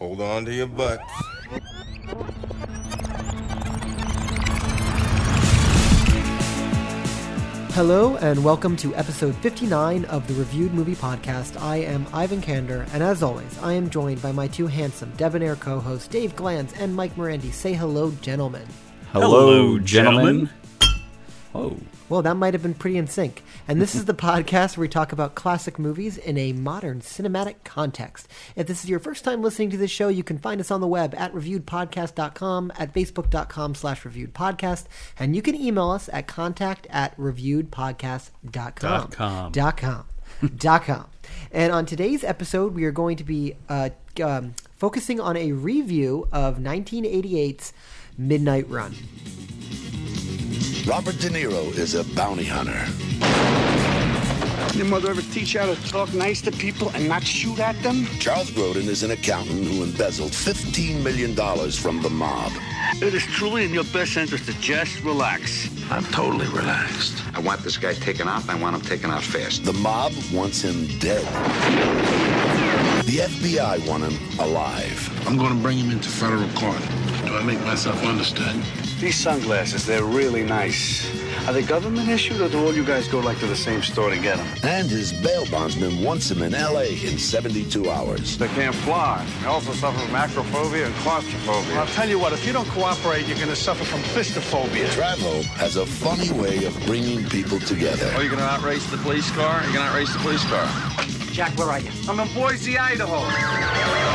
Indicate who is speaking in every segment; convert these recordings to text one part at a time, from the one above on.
Speaker 1: Hold on to your butts.
Speaker 2: Hello, and welcome to episode 59 of the Reviewed Movie Podcast. I am Ivan Kander, and as always, I am joined by my two handsome debonair co hosts, Dave Glantz and Mike Morandi. Say hello, gentlemen.
Speaker 3: Hello, gentlemen.
Speaker 4: Oh,
Speaker 2: Well, that might have been pretty in sync. And this is the podcast where we talk about classic movies in a modern cinematic context. If this is your first time listening to this show, you can find us on the web at reviewedpodcast.com, at facebook.com slash reviewedpodcast, and you can email us at contact at reviewedpodcast.com.
Speaker 4: Dot com.
Speaker 2: Dot com. dot com. And on today's episode, we are going to be uh, um, focusing on a review of 1988's Midnight Run.
Speaker 5: Robert De Niro is a bounty hunter.
Speaker 6: Your mother ever teach you how to talk nice to people and not shoot at them?
Speaker 5: Charles Grodin is an accountant who embezzled $15 million from the mob.
Speaker 6: It is truly in your best interest to just relax.
Speaker 7: I'm totally relaxed.
Speaker 8: I want this guy taken out, and I want him taken out fast.
Speaker 5: The mob wants him dead. The FBI want him alive.
Speaker 7: I'm going to bring him into federal court. Do I make myself understood?
Speaker 6: These sunglasses, they're really nice. Are they government issued or do all you guys go like to the same store to get them?
Speaker 5: And his bail bondsman wants him in L.A. in 72 hours.
Speaker 9: They can't fly. They also suffer from acrophobia and claustrophobia.
Speaker 10: I'll tell you what, if you don't cooperate, you're going to suffer from fistophobia.
Speaker 5: Travo has a funny way of bringing people together.
Speaker 9: Oh, you're going to outrace the police car? You're going to outrace the police car?
Speaker 2: Jack, where are you?
Speaker 9: I'm in Boise, Idaho.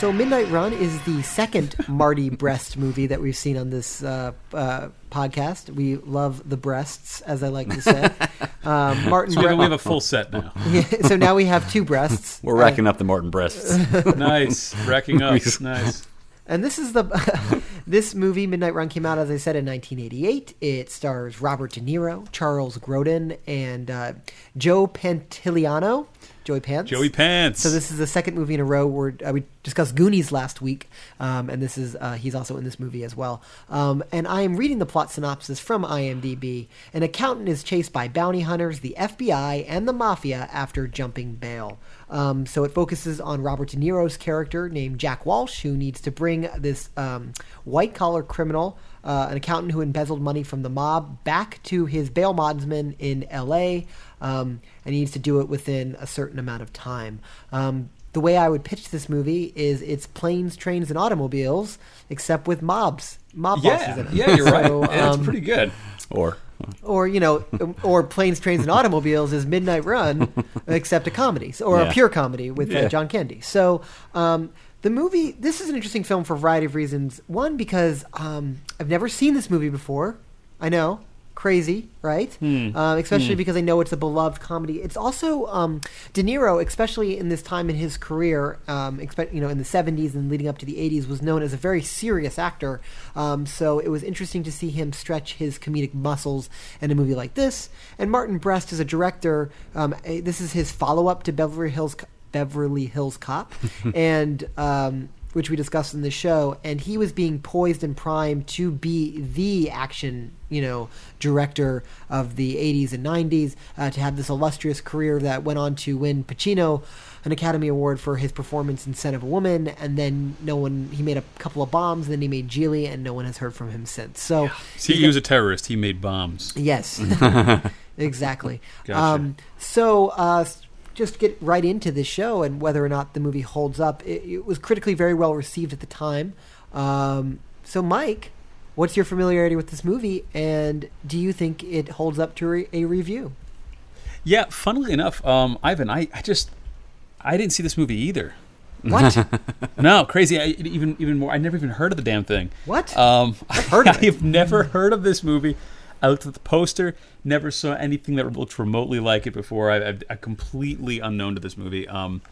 Speaker 2: So, Midnight Run is the second Marty Brest movie that we've seen on this uh, uh, podcast. We love the breasts, as I like to say. Um, Martin.
Speaker 4: so we,
Speaker 2: Bre-
Speaker 4: we have a full set now.
Speaker 2: so now we have two breasts.
Speaker 3: We're racking up the Martin breasts.
Speaker 4: nice, racking up. Nice.
Speaker 2: And this is the this movie Midnight Run came out as I said in 1988. It stars Robert De Niro, Charles Grodin, and uh, Joe Pantoliano. Joey Pants.
Speaker 4: Joey Pants.
Speaker 2: So this is the second movie in a row where uh, we discussed Goonies last week, um, and this is uh, he's also in this movie as well. Um, and I am reading the plot synopsis from IMDb. An accountant is chased by bounty hunters, the FBI, and the mafia after jumping bail. Um, so it focuses on Robert De Niro's character named Jack Walsh, who needs to bring this um, white collar criminal, uh, an accountant who embezzled money from the mob, back to his bail bondsman in L.A. Um, and he needs to do it within a certain amount of time. Um, the way I would pitch this movie is it's planes, trains, and automobiles, except with mobs, mob bosses
Speaker 4: yeah,
Speaker 2: in it.
Speaker 4: yeah, you're right.
Speaker 2: So,
Speaker 4: Yeah, it's
Speaker 2: um,
Speaker 4: pretty good.
Speaker 3: or
Speaker 2: or you know, or planes, trains, and automobiles is Midnight Run, except a comedy, so, or a pure comedy with uh, John Candy. So um, the movie, this is an interesting film for a variety of reasons. One, because um, I've never seen this movie before. I know, crazy, right? Um, especially because I know it's a beloved comedy. It's also um, De Niro, especially in this time in his career, um, expect, you know, in the '70s and leading up to the '80s, was known as a very serious actor. Um, so it was interesting to see him stretch his comedic muscles in a movie like this. And Martin Brest is a director. Um, this is his follow-up to Beverly Hills Beverly Hills Cop, and um, which we discussed in the show, and he was being poised and primed to be the action, you know, director of the '80s and '90s, uh, to have this illustrious career that went on to win Pacino an Academy Award for his performance in *Scent of a Woman*, and then no one he made a couple of bombs, and then he made Gigli, and no one has heard from him since. So
Speaker 4: See, he was a terrorist. He made bombs.
Speaker 2: Yes, exactly.
Speaker 4: Gotcha.
Speaker 2: Um, so, uh, s- just get right into the show and whether or not the movie holds up. It, it was critically very well received at the time. Um, so, Mike, what's your familiarity with this movie, and do you think it holds up to re- a review?
Speaker 4: Yeah, funnily enough, um, Ivan, I, I just I didn't see this movie either.
Speaker 2: What?
Speaker 4: No, crazy. I, even even more. I never even heard of the damn thing.
Speaker 2: What?
Speaker 4: Um,
Speaker 2: I've heard.
Speaker 4: I've never heard of this movie. I looked at the poster, never saw anything that looked remotely like it before. I, I, I'm completely unknown to this movie, um,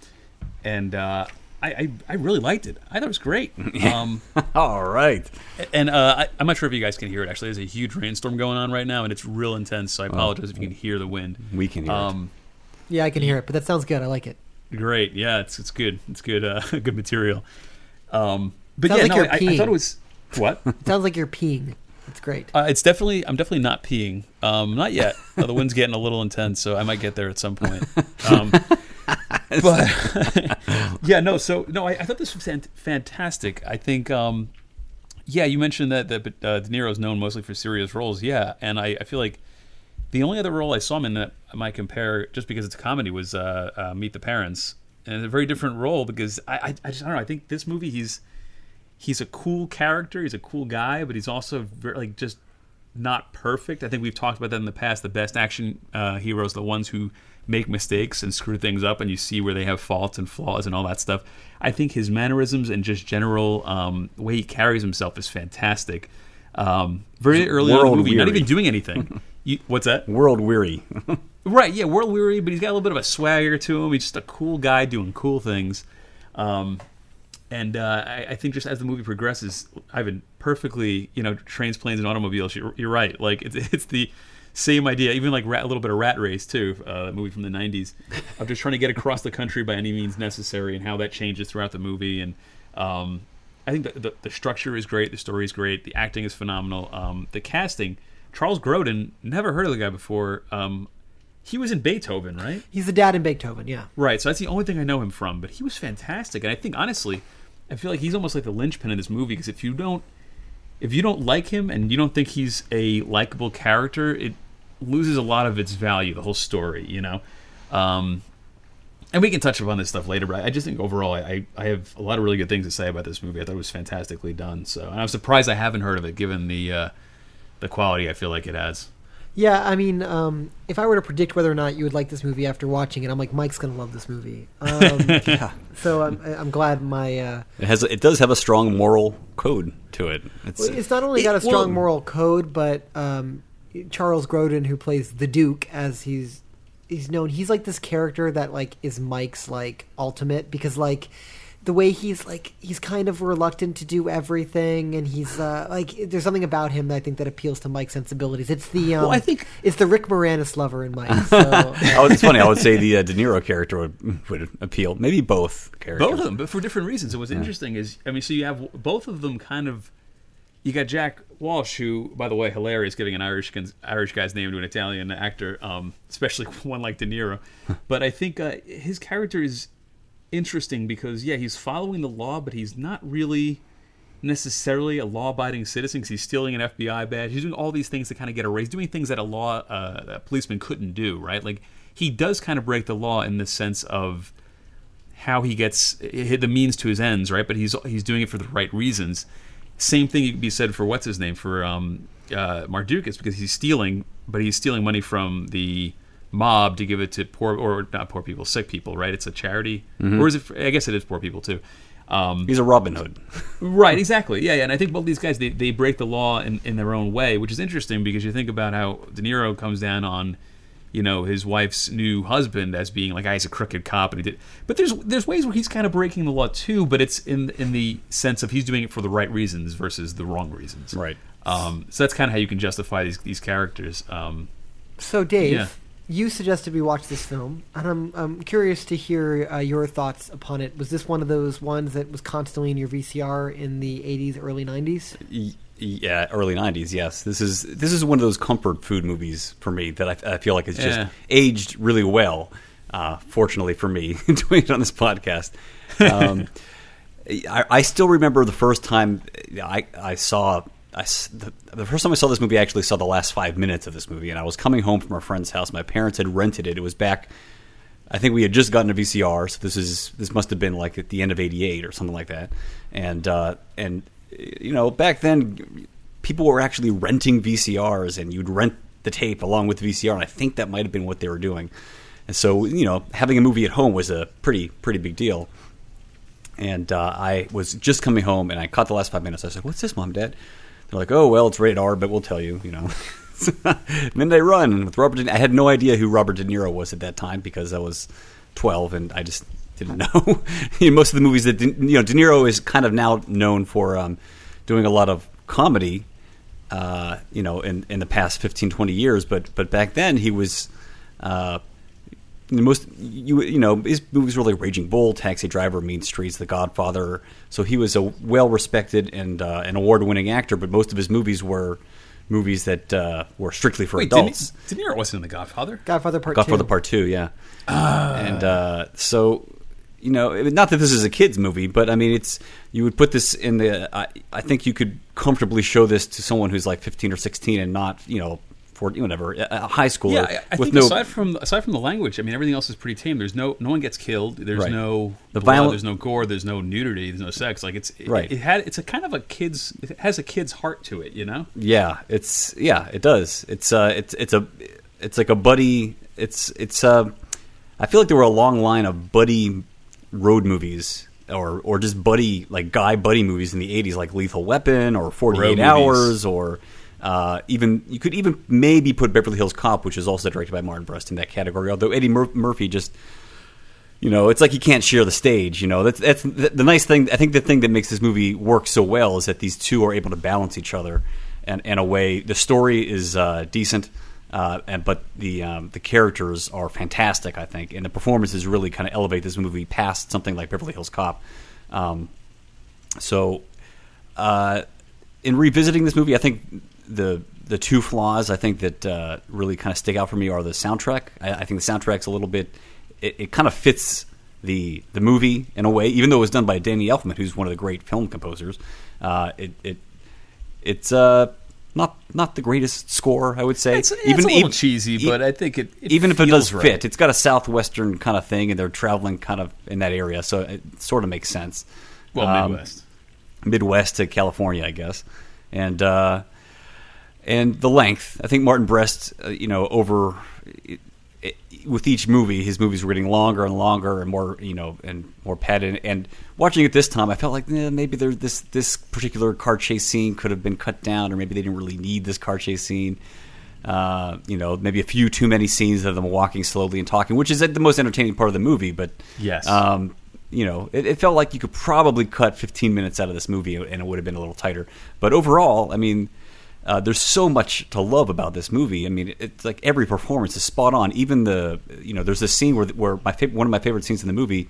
Speaker 4: and uh, I, I I really liked it. I thought it was great. Um,
Speaker 3: all right.
Speaker 4: and uh, I, I'm not sure if you guys can hear it. Actually, there's a huge rainstorm going on right now, and it's real intense. So I apologize if you can hear the wind.
Speaker 3: We can hear it.
Speaker 4: Um,
Speaker 2: yeah, I can hear it, but that sounds good. I like it.
Speaker 4: Great, yeah, it's it's good. It's good, uh, good material. Um, but
Speaker 2: Sounds
Speaker 4: yeah,
Speaker 2: like
Speaker 4: no,
Speaker 2: you're
Speaker 4: I, I thought it was what?
Speaker 2: It sounds like you're peeing. It's great.
Speaker 4: Uh, it's definitely. I'm definitely not peeing. Um, not yet. Uh, the wind's getting a little intense, so I might get there at some point. Um, but yeah, no. So no, I, I thought this was fant- fantastic. I think, um, yeah, you mentioned that that uh, De Niro is known mostly for serious roles. Yeah, and I, I feel like the only other role I saw him in that I might compare, just because it's a comedy, was uh, uh, Meet the Parents, and it's a very different role because I, I, I just I don't know. I think this movie he's he's a cool character. He's a cool guy, but he's also very, like just not perfect. I think we've talked about that in the past. The best action uh, heroes, the ones who make mistakes and screw things up, and you see where they have faults and flaws and all that stuff. I think his mannerisms and just general um, way he carries himself is fantastic. Um, very early on in the
Speaker 3: World
Speaker 4: movie, not even doing anything. you, what's that?
Speaker 3: World weary.
Speaker 4: Right, yeah, world weary, but he's got a little bit of a swagger to him. He's just a cool guy doing cool things. Um, and uh, I, I think just as the movie progresses, Ivan perfectly, you know, trains, planes, and automobiles. You're, you're right. Like it's, it's the same idea. Even like rat, a little bit of Rat Race too, uh, that movie from the '90s, of just trying to get across the country by any means necessary, and how that changes throughout the movie. And um, I think the, the, the structure is great, the story is great, the acting is phenomenal. Um, the casting, Charles Grodin, never heard of the guy before. Um, he was in Beethoven, right?
Speaker 2: He's the dad in Beethoven, yeah.
Speaker 4: Right. So that's the only thing I know him from. But he was fantastic, and I think honestly, I feel like he's almost like the linchpin in this movie because if you don't, if you don't like him and you don't think he's a likable character, it loses a lot of its value. The whole story, you know. Um, and we can touch upon this stuff later, but I just think overall, I, I have a lot of really good things to say about this movie. I thought it was fantastically done. So, and I'm surprised I haven't heard of it, given the uh, the quality I feel like it has.
Speaker 2: Yeah, I mean, um, if I were to predict whether or not you would like this movie after watching it, I'm like, Mike's gonna love this movie. Um, So I'm, I'm glad my. Uh,
Speaker 3: It has. It does have a strong moral code to it. It's,
Speaker 2: it's not only
Speaker 4: it-
Speaker 2: got a strong
Speaker 4: well-
Speaker 2: moral code, but um, Charles Grodin, who plays the Duke, as he's he's known, he's like this character that like is Mike's like ultimate because like the way he's like he's kind of reluctant to do everything, and he's uh, like there's something about him that I think that appeals to Mike's sensibilities. It's the um,
Speaker 4: Well, I think-
Speaker 2: it's the Rick Moranis lover in Mike. So,
Speaker 3: oh, it's funny. I would say the uh, De Niro character would, would appeal. Maybe both characters.
Speaker 4: Both of them, but for different reasons. And what's interesting is, I mean, so you have both of them kind of. You got Jack Walsh, who, by the way, hilarious, giving an Irish Irish guy's name to an Italian actor, um, especially one like De Niro. but I think uh, his character is interesting because, yeah, he's following the law, but he's not really necessarily a law-abiding citizen because he's stealing an FBI badge. He's doing all these things to kind of get a raise, doing things that a law uh, a policeman couldn't do, right? Like he does kind of break the law in the sense of how he gets the means to his ends, right? But he's he's doing it for the right reasons. Same thing could be said for what's his name for um, uh, Mardukas because he's stealing, but he's stealing money from the mob to give it to poor or not poor people, sick people, right? It's a charity, or is it? I guess it is poor people too. Um,
Speaker 3: He's a Robin Hood.
Speaker 4: Right, exactly. Yeah, yeah. And I think both these guys they, they break the law in, in their own way, which is interesting because you think about how De Niro comes down on, you know, his wife's new husband as being like, ah, he's a crooked cop, and he did. But there's there's ways where he's kind of breaking the law too, but it's in in the sense of he's doing it for the right reasons versus the wrong reasons.
Speaker 3: Right.
Speaker 4: Um, so that's kind of how you can justify these these characters. Um,
Speaker 2: so Dave,
Speaker 4: Yeah.
Speaker 2: You suggested we watch this film, and I'm I'm curious to hear uh, your thoughts upon it. Was this one of those ones that was constantly in your VCR in the 80s, early 90s?
Speaker 3: Yeah, early '90s. Yes, this is this is one of those comfort food movies for me that I, I feel like it's just
Speaker 4: Yeah.
Speaker 3: aged really well. Uh, fortunately for me, doing it on this podcast, um, I, I still remember the first time I, I saw. I the, the first time I saw this movie, I actually saw the last five minutes of this movie, and I was coming home from a friend's house. My parents had rented it. It was back. I think we had just gotten a VCR, so this is this must have been like at the end of '88 or something like that. And uh, and you know, back then, people were actually renting VCRs, and you'd rent the tape along with the VCR. And I think that might have been what they were doing. And so, you know, having a movie at home was a pretty pretty big deal. And uh, I was just coming home, and I caught the last five minutes. I said, "What's this, mom, dad?" They're like, "Oh, well, it's rated R, but we'll tell you." You know, Midnight Run with Robert. De- I had no idea who Robert De Niro was at that time because I was twelve, and I just didn't know. Know, Most of the movies that De, you know, De Niro is kind of now known for um, doing a lot of comedy. Uh, you know, in in the past 15, 20 years, but but back then he was. Uh, most you you know his movies were like Raging Bull, Taxi Driver, Mean Streets, The Godfather. So he was a well respected and uh, an award winning actor, but most of his movies were movies that uh, were strictly for
Speaker 4: wait, De,
Speaker 3: adults.
Speaker 4: De Niro wasn't in The Godfather.
Speaker 2: Godfather Part
Speaker 3: Godfather
Speaker 2: Two.
Speaker 3: Part Two, yeah. and uh, so you know, not that this is a kids movie, but I mean, it's you would put this in the. I, I think you could comfortably show this to someone who's like 15 or 16 and not, you know, 14, whatever, a high schooler.
Speaker 4: Yeah, I, I think
Speaker 3: no,
Speaker 4: aside from aside from the language, I mean everything else is pretty tame. There's no no one gets killed. There's
Speaker 3: Right.
Speaker 4: no
Speaker 3: The
Speaker 4: blood,
Speaker 3: violent-
Speaker 4: There's no gore. There's no nudity. There's no sex. Like it's it,
Speaker 3: Right.
Speaker 4: It, had it's a kind of a kid's. It has a kid's heart to it. You know.
Speaker 3: Yeah, it's yeah, it does. It's uh, it's it's a it's like a buddy. It's it's uh, I feel like there were a long line of buddy road movies or or just buddy like guy buddy movies in the '80s, like Lethal Weapon or Forty Eight
Speaker 4: Road
Speaker 3: Hours
Speaker 4: movies.
Speaker 3: or. Uh, even you could even maybe put Beverly Hills Cop, which is also directed by Martin Brest, in that category. Although Eddie Mur- Murphy just you know, it's like he can't share the stage. You know, that's that's the, the nice thing. I think the thing that makes this movie work so well is that these two are able to balance each other, and in a way, the story is uh, decent, uh, and but the um, the characters are fantastic. I think, and the performances really kind of elevate this movie past something like Beverly Hills Cop. Um, so, uh, in revisiting this movie, I think the the two flaws I think that uh, really kind of stick out for me are the soundtrack. I, I think the soundtrack's a little bit. It, it kind of fits the the movie in a way, even though it was done by Danny Elfman, who's one of the great film composers. Uh, it, it it's uh, not not the greatest score, I would say.
Speaker 4: It's, it's a little cheesy,
Speaker 3: e-
Speaker 4: but I think it, it
Speaker 3: even if it does
Speaker 4: right.
Speaker 3: fit, it's got a southwestern kind of thing, and they're traveling kind of in that area, so it sort of makes sense.
Speaker 4: Well,
Speaker 3: Um,
Speaker 4: Midwest.
Speaker 3: Midwest to California, I guess, and uh, and the length. I think Martin Brest, uh, you know, over it, it, with each movie, his movies were getting longer and longer and more, you know, and more padded. And watching it this time, I felt like eh, maybe there this this particular car chase scene could have been cut down, or maybe they didn't really need this car chase scene. Uh, you know, maybe a few too many scenes of them walking slowly and talking, which is the most entertaining part of the movie. But
Speaker 4: Yes.
Speaker 3: um, you know, it, it felt like you could probably cut 15 minutes out of this movie and it would have been a little tighter. But overall, I mean, uh, there's so much to love about this movie. I mean, it's like every performance is spot on. Even the, you know, there's this scene where where my one of my favorite scenes in the movie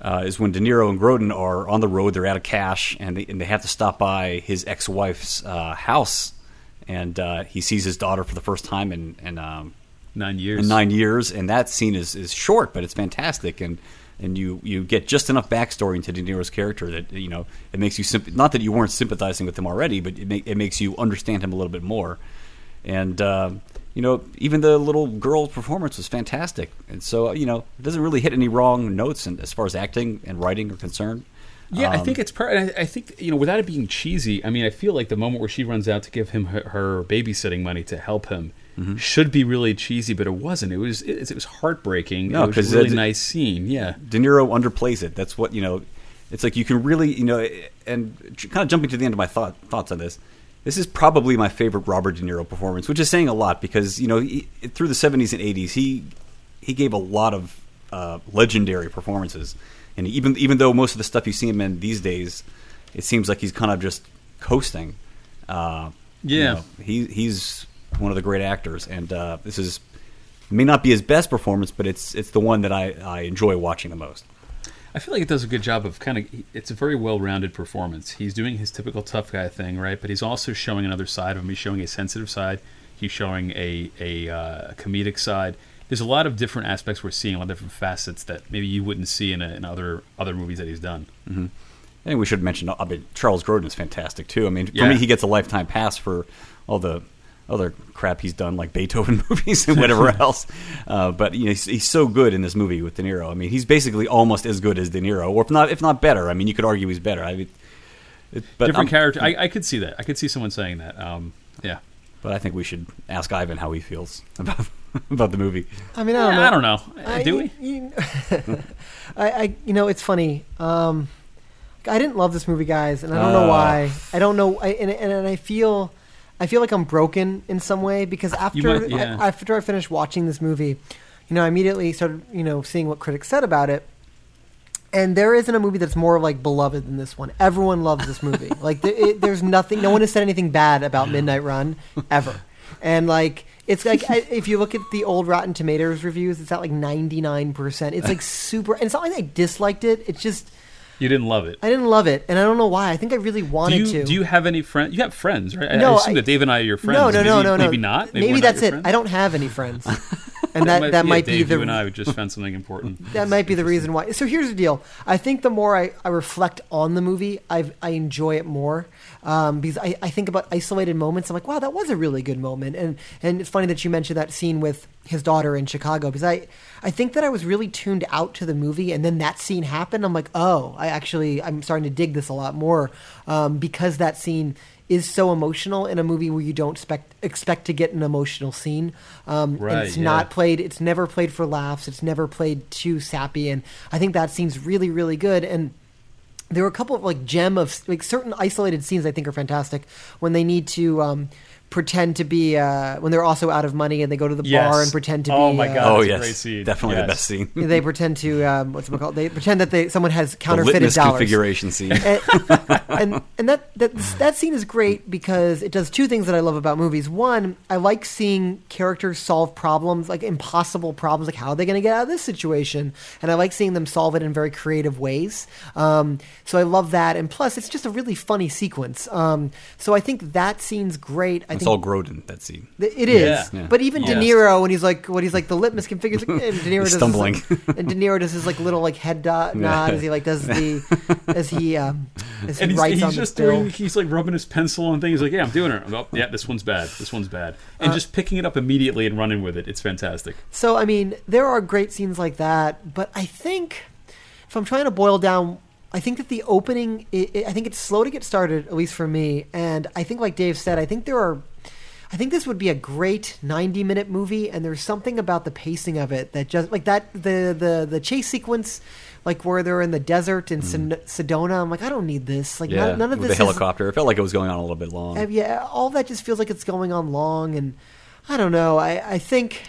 Speaker 3: uh, is when De Niro and Grodin are on the road. They're out of cash and they, and they have to stop by his ex-wife's uh, house, and uh, he sees his daughter for the first time in, in um,
Speaker 4: Nine years.
Speaker 3: in nine years, and that scene is, is short, but it's fantastic, and and you, you get just enough backstory into De Niro's character that you know it makes you symp- not that you weren't sympathizing with him already, but it, make, it makes you understand him a little bit more, and uh, you know even the little girl's performance was fantastic, and so you know it doesn't really hit any wrong notes in, as far as acting and writing are concerned.
Speaker 4: Yeah, I
Speaker 3: Um,
Speaker 4: think it's. Per- I, I think you know, without it being cheesy. I mean, I feel like the moment where she runs out to give him her, her babysitting money to help him
Speaker 3: Mm-hmm.
Speaker 4: should be really cheesy, but it wasn't. It was. It, it was heartbreaking.
Speaker 3: No,
Speaker 4: it was a really nice scene. Yeah.
Speaker 3: De Niro underplays it. That's what you know. It's like you can really you know, and kind of jumping to the end of my thought thoughts on this. This is probably my favorite Robert De Niro performance, which is saying a lot because you know he, through the seventies and eighties he he gave a lot of uh, legendary performances, and even even though most of the stuff you see him in these days, it seems like he's kind of just coasting. Uh, you
Speaker 4: Yeah.
Speaker 3: know, he he's one of the great actors, and uh, this is may not be his best performance, but it's it's the one that I, I enjoy watching the most.
Speaker 4: I feel like it does a good job of kind of. It's a very well-rounded performance. He's doing his typical tough guy thing, right? But he's also showing another side of him. He's showing a sensitive side. He's showing a a uh, comedic side. There's a lot of different aspects we're seeing, a lot of different facets that maybe you wouldn't see in, a, in other other movies that he's done.
Speaker 3: I think we should mention. I mean, Charles Grodin is fantastic too. I mean, for
Speaker 4: Yeah.
Speaker 3: me, he gets a lifetime pass for all the other crap he's done, like Beethoven movies and whatever else. Uh, but you know, he's, he's so good in this movie with De Niro. I mean, he's basically almost as good as De Niro, or if not, if not better. I mean, you could argue he's better. I mean, it, but
Speaker 4: different
Speaker 3: I'm-
Speaker 4: character. I, I could see that. I could see someone saying that. Um, yeah.
Speaker 3: But I think we should ask Ivan how he feels about about the movie.
Speaker 2: I mean, I don't know.
Speaker 4: I don't know. Uh, Do we?
Speaker 2: you- I, I, you know, it's funny. Um, I didn't love this movie, guys, and I don't know
Speaker 3: Oh.
Speaker 2: why. I don't know, I, and, and, and I feel, I feel like I'm broken in some way because after,
Speaker 4: might- yeah.
Speaker 2: I, after I finished watching this movie, you know, I immediately started, you know, seeing what critics said about it. And there isn't a movie that's more like beloved than this one. Everyone loves this movie. like there, it, there's nothing. No one has said anything bad about Midnight Run ever. And like it's like I, if you look at the old Rotten Tomatoes reviews, it's at like 99. percent It's like super. And it's not like I disliked it. It's just
Speaker 4: You didn't love it.
Speaker 2: I didn't love it, and I don't know why. I think I really
Speaker 4: Do
Speaker 2: wanted
Speaker 4: you
Speaker 2: to.
Speaker 4: do you have any friends? You have friends, right? I-
Speaker 2: No,
Speaker 4: I assume
Speaker 2: I-
Speaker 4: that Dave and I are your friends.
Speaker 2: No, no,
Speaker 4: maybe,
Speaker 2: no, no, no.
Speaker 4: Maybe not.
Speaker 2: Maybe,
Speaker 4: not
Speaker 2: that's it.
Speaker 4: friends?
Speaker 2: I don't have any friends, and that that
Speaker 4: yeah,
Speaker 2: might
Speaker 4: Dave,
Speaker 2: be the
Speaker 4: you and I would just found something important.
Speaker 2: that might be the reason why. So here's the deal. I think the more I, I reflect on the movie, I I enjoy it more um, because I, I think about isolated moments. I'm like, wow, that was a really good moment. And and it's funny that you mentioned that scene with his daughter in Chicago because I I think that I was really tuned out to the movie, and then that scene happened. I'm like, oh, I actually I'm starting to dig this a lot more um, because that scene is so emotional in a movie where you don't expect expect to get an emotional scene. Um,
Speaker 4: Right,
Speaker 2: and it's
Speaker 4: yeah.
Speaker 2: not played. It's never played for laughs. It's never played too sappy, and I think that scene's really, really good. And there were a couple of like gem of like certain isolated scenes I think are fantastic when they need to um, pretend to be uh, when they're also out of money and they go to the bar and pretend to
Speaker 4: Oh
Speaker 2: be.
Speaker 4: my
Speaker 2: uh,
Speaker 4: God.
Speaker 3: oh
Speaker 4: that's a
Speaker 3: yes,
Speaker 4: great scene.
Speaker 3: definitely the best scene.
Speaker 2: They pretend to um, what's it called? They pretend that they someone has counterfeited
Speaker 3: litmus
Speaker 2: dollars.
Speaker 3: configuration scene.
Speaker 2: and, and and that that that scene is great because it does two things that I love about movies. One, I like seeing characters solve problems, like impossible problems, like how are they going to get out of this situation, and I like seeing them solve it in very creative ways. Um, so I love that, and plus, it's just a really funny sequence. Um, so I think that scene's great. I
Speaker 3: it's all Grodin that scene.
Speaker 2: It is,
Speaker 4: Yeah.
Speaker 3: Yeah.
Speaker 2: but even De Niro when he's like, what he's like, the litmus configures, and De Niro
Speaker 3: He's
Speaker 2: does
Speaker 3: stumbling.
Speaker 2: His, like, and De Niro does his like little like head dot nod as he like does the as he um as he
Speaker 4: And
Speaker 2: writes
Speaker 4: he's
Speaker 2: on
Speaker 4: just
Speaker 2: the bill.
Speaker 4: doing. He's like rubbing his pencil on things. Like, "Yeah, I'm doing it." Oh, yeah, this one's bad. This one's bad,
Speaker 2: Uh,
Speaker 4: and just picking it up immediately and running with it. It's fantastic.
Speaker 2: So I mean, there are great scenes like that, but I think if I'm trying to boil down, I think that the opening, i i I think it's slow to get started, at least for me. And I think, like Dave said, I think there are. I think this would be a great 90 minute movie, and there's something about the pacing of it that just like that the the the chase sequence, like where they're in the desert in Sed- Sedona. I'm like, I don't need this. Like
Speaker 3: Mm. Yeah,
Speaker 2: none, none of
Speaker 3: with
Speaker 2: this
Speaker 3: the
Speaker 2: is-
Speaker 3: helicopter. It felt like it was going on a little bit long.
Speaker 2: uh, yeah, all that just feels like it's going on long, and I don't know. I I think.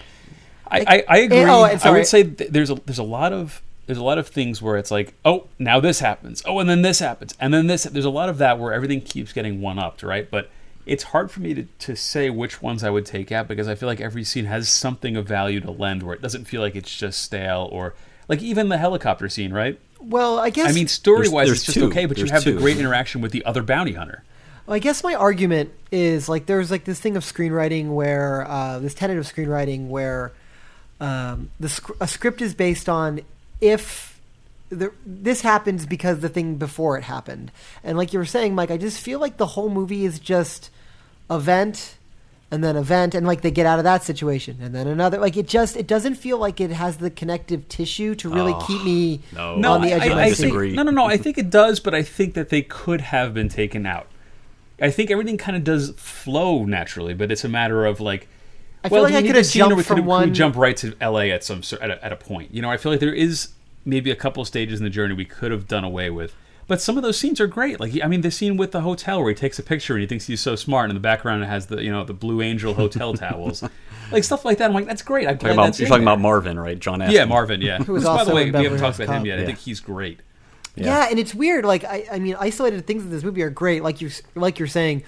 Speaker 4: I, I, I agree.
Speaker 2: oh,
Speaker 4: I would say th- there's a there's a lot of there's a lot of things where it's like, oh, now this happens. Oh, and then this happens, and then this. There's a lot of that where everything keeps getting one upped, right? But it's hard for me to, to say which ones I would take out because I feel like every scene has something of value to lend where it doesn't feel like it's just stale or like even the helicopter scene, right?
Speaker 2: Well, I guess
Speaker 4: I mean, story wise, it's just
Speaker 3: two.
Speaker 4: okay, but you have
Speaker 3: two.
Speaker 4: the great interaction with the other bounty hunter.
Speaker 2: Well, I guess my argument is like there's like this thing of screenwriting where uh, this tenet of screenwriting where um, the sc- a script is based on if the, this happens because the thing before it happened, and like you were saying, Mike, I just feel like the whole movie is just event and then event and like they get out of that situation and then another like it just it doesn't feel like it has the connective tissue to really
Speaker 3: Oh,
Speaker 2: keep me
Speaker 3: no.
Speaker 4: No,
Speaker 2: on the
Speaker 4: I,
Speaker 2: edge
Speaker 4: I,
Speaker 2: of my
Speaker 4: I
Speaker 2: seat.
Speaker 4: think,
Speaker 3: disagree.
Speaker 4: no, no, no. I think it does, but I think that they could have been taken out. I think everything kind of does flow naturally, but it's a matter of like.
Speaker 2: I feel like I
Speaker 4: we
Speaker 2: could have
Speaker 4: this scene
Speaker 2: jumped
Speaker 4: we
Speaker 2: from
Speaker 4: could,
Speaker 2: one-
Speaker 4: Could jump right to L.A. at some cer- at a, at a point. You know, I feel like there is maybe a couple stages in the journey we could have done away with. But some of those scenes are great. Like I mean, the scene with the hotel where he takes a picture and he thinks he's so smart, and in the background it has the you know the Blue Angel hotel towels, like stuff like that. I'm like, that's great. I'm glad
Speaker 3: Talking about,
Speaker 4: that's
Speaker 3: you're talking
Speaker 4: there.
Speaker 3: about Marvin, right? John Ashton.
Speaker 4: Yeah, Marvin. Yeah,
Speaker 2: Who was
Speaker 4: Which, by the way, we haven't talked about him
Speaker 2: Cop.
Speaker 4: yet. I think he's great.
Speaker 2: Yeah. and it's weird. Like I, I mean, isolated things in this movie are great. Like you, like you're saying,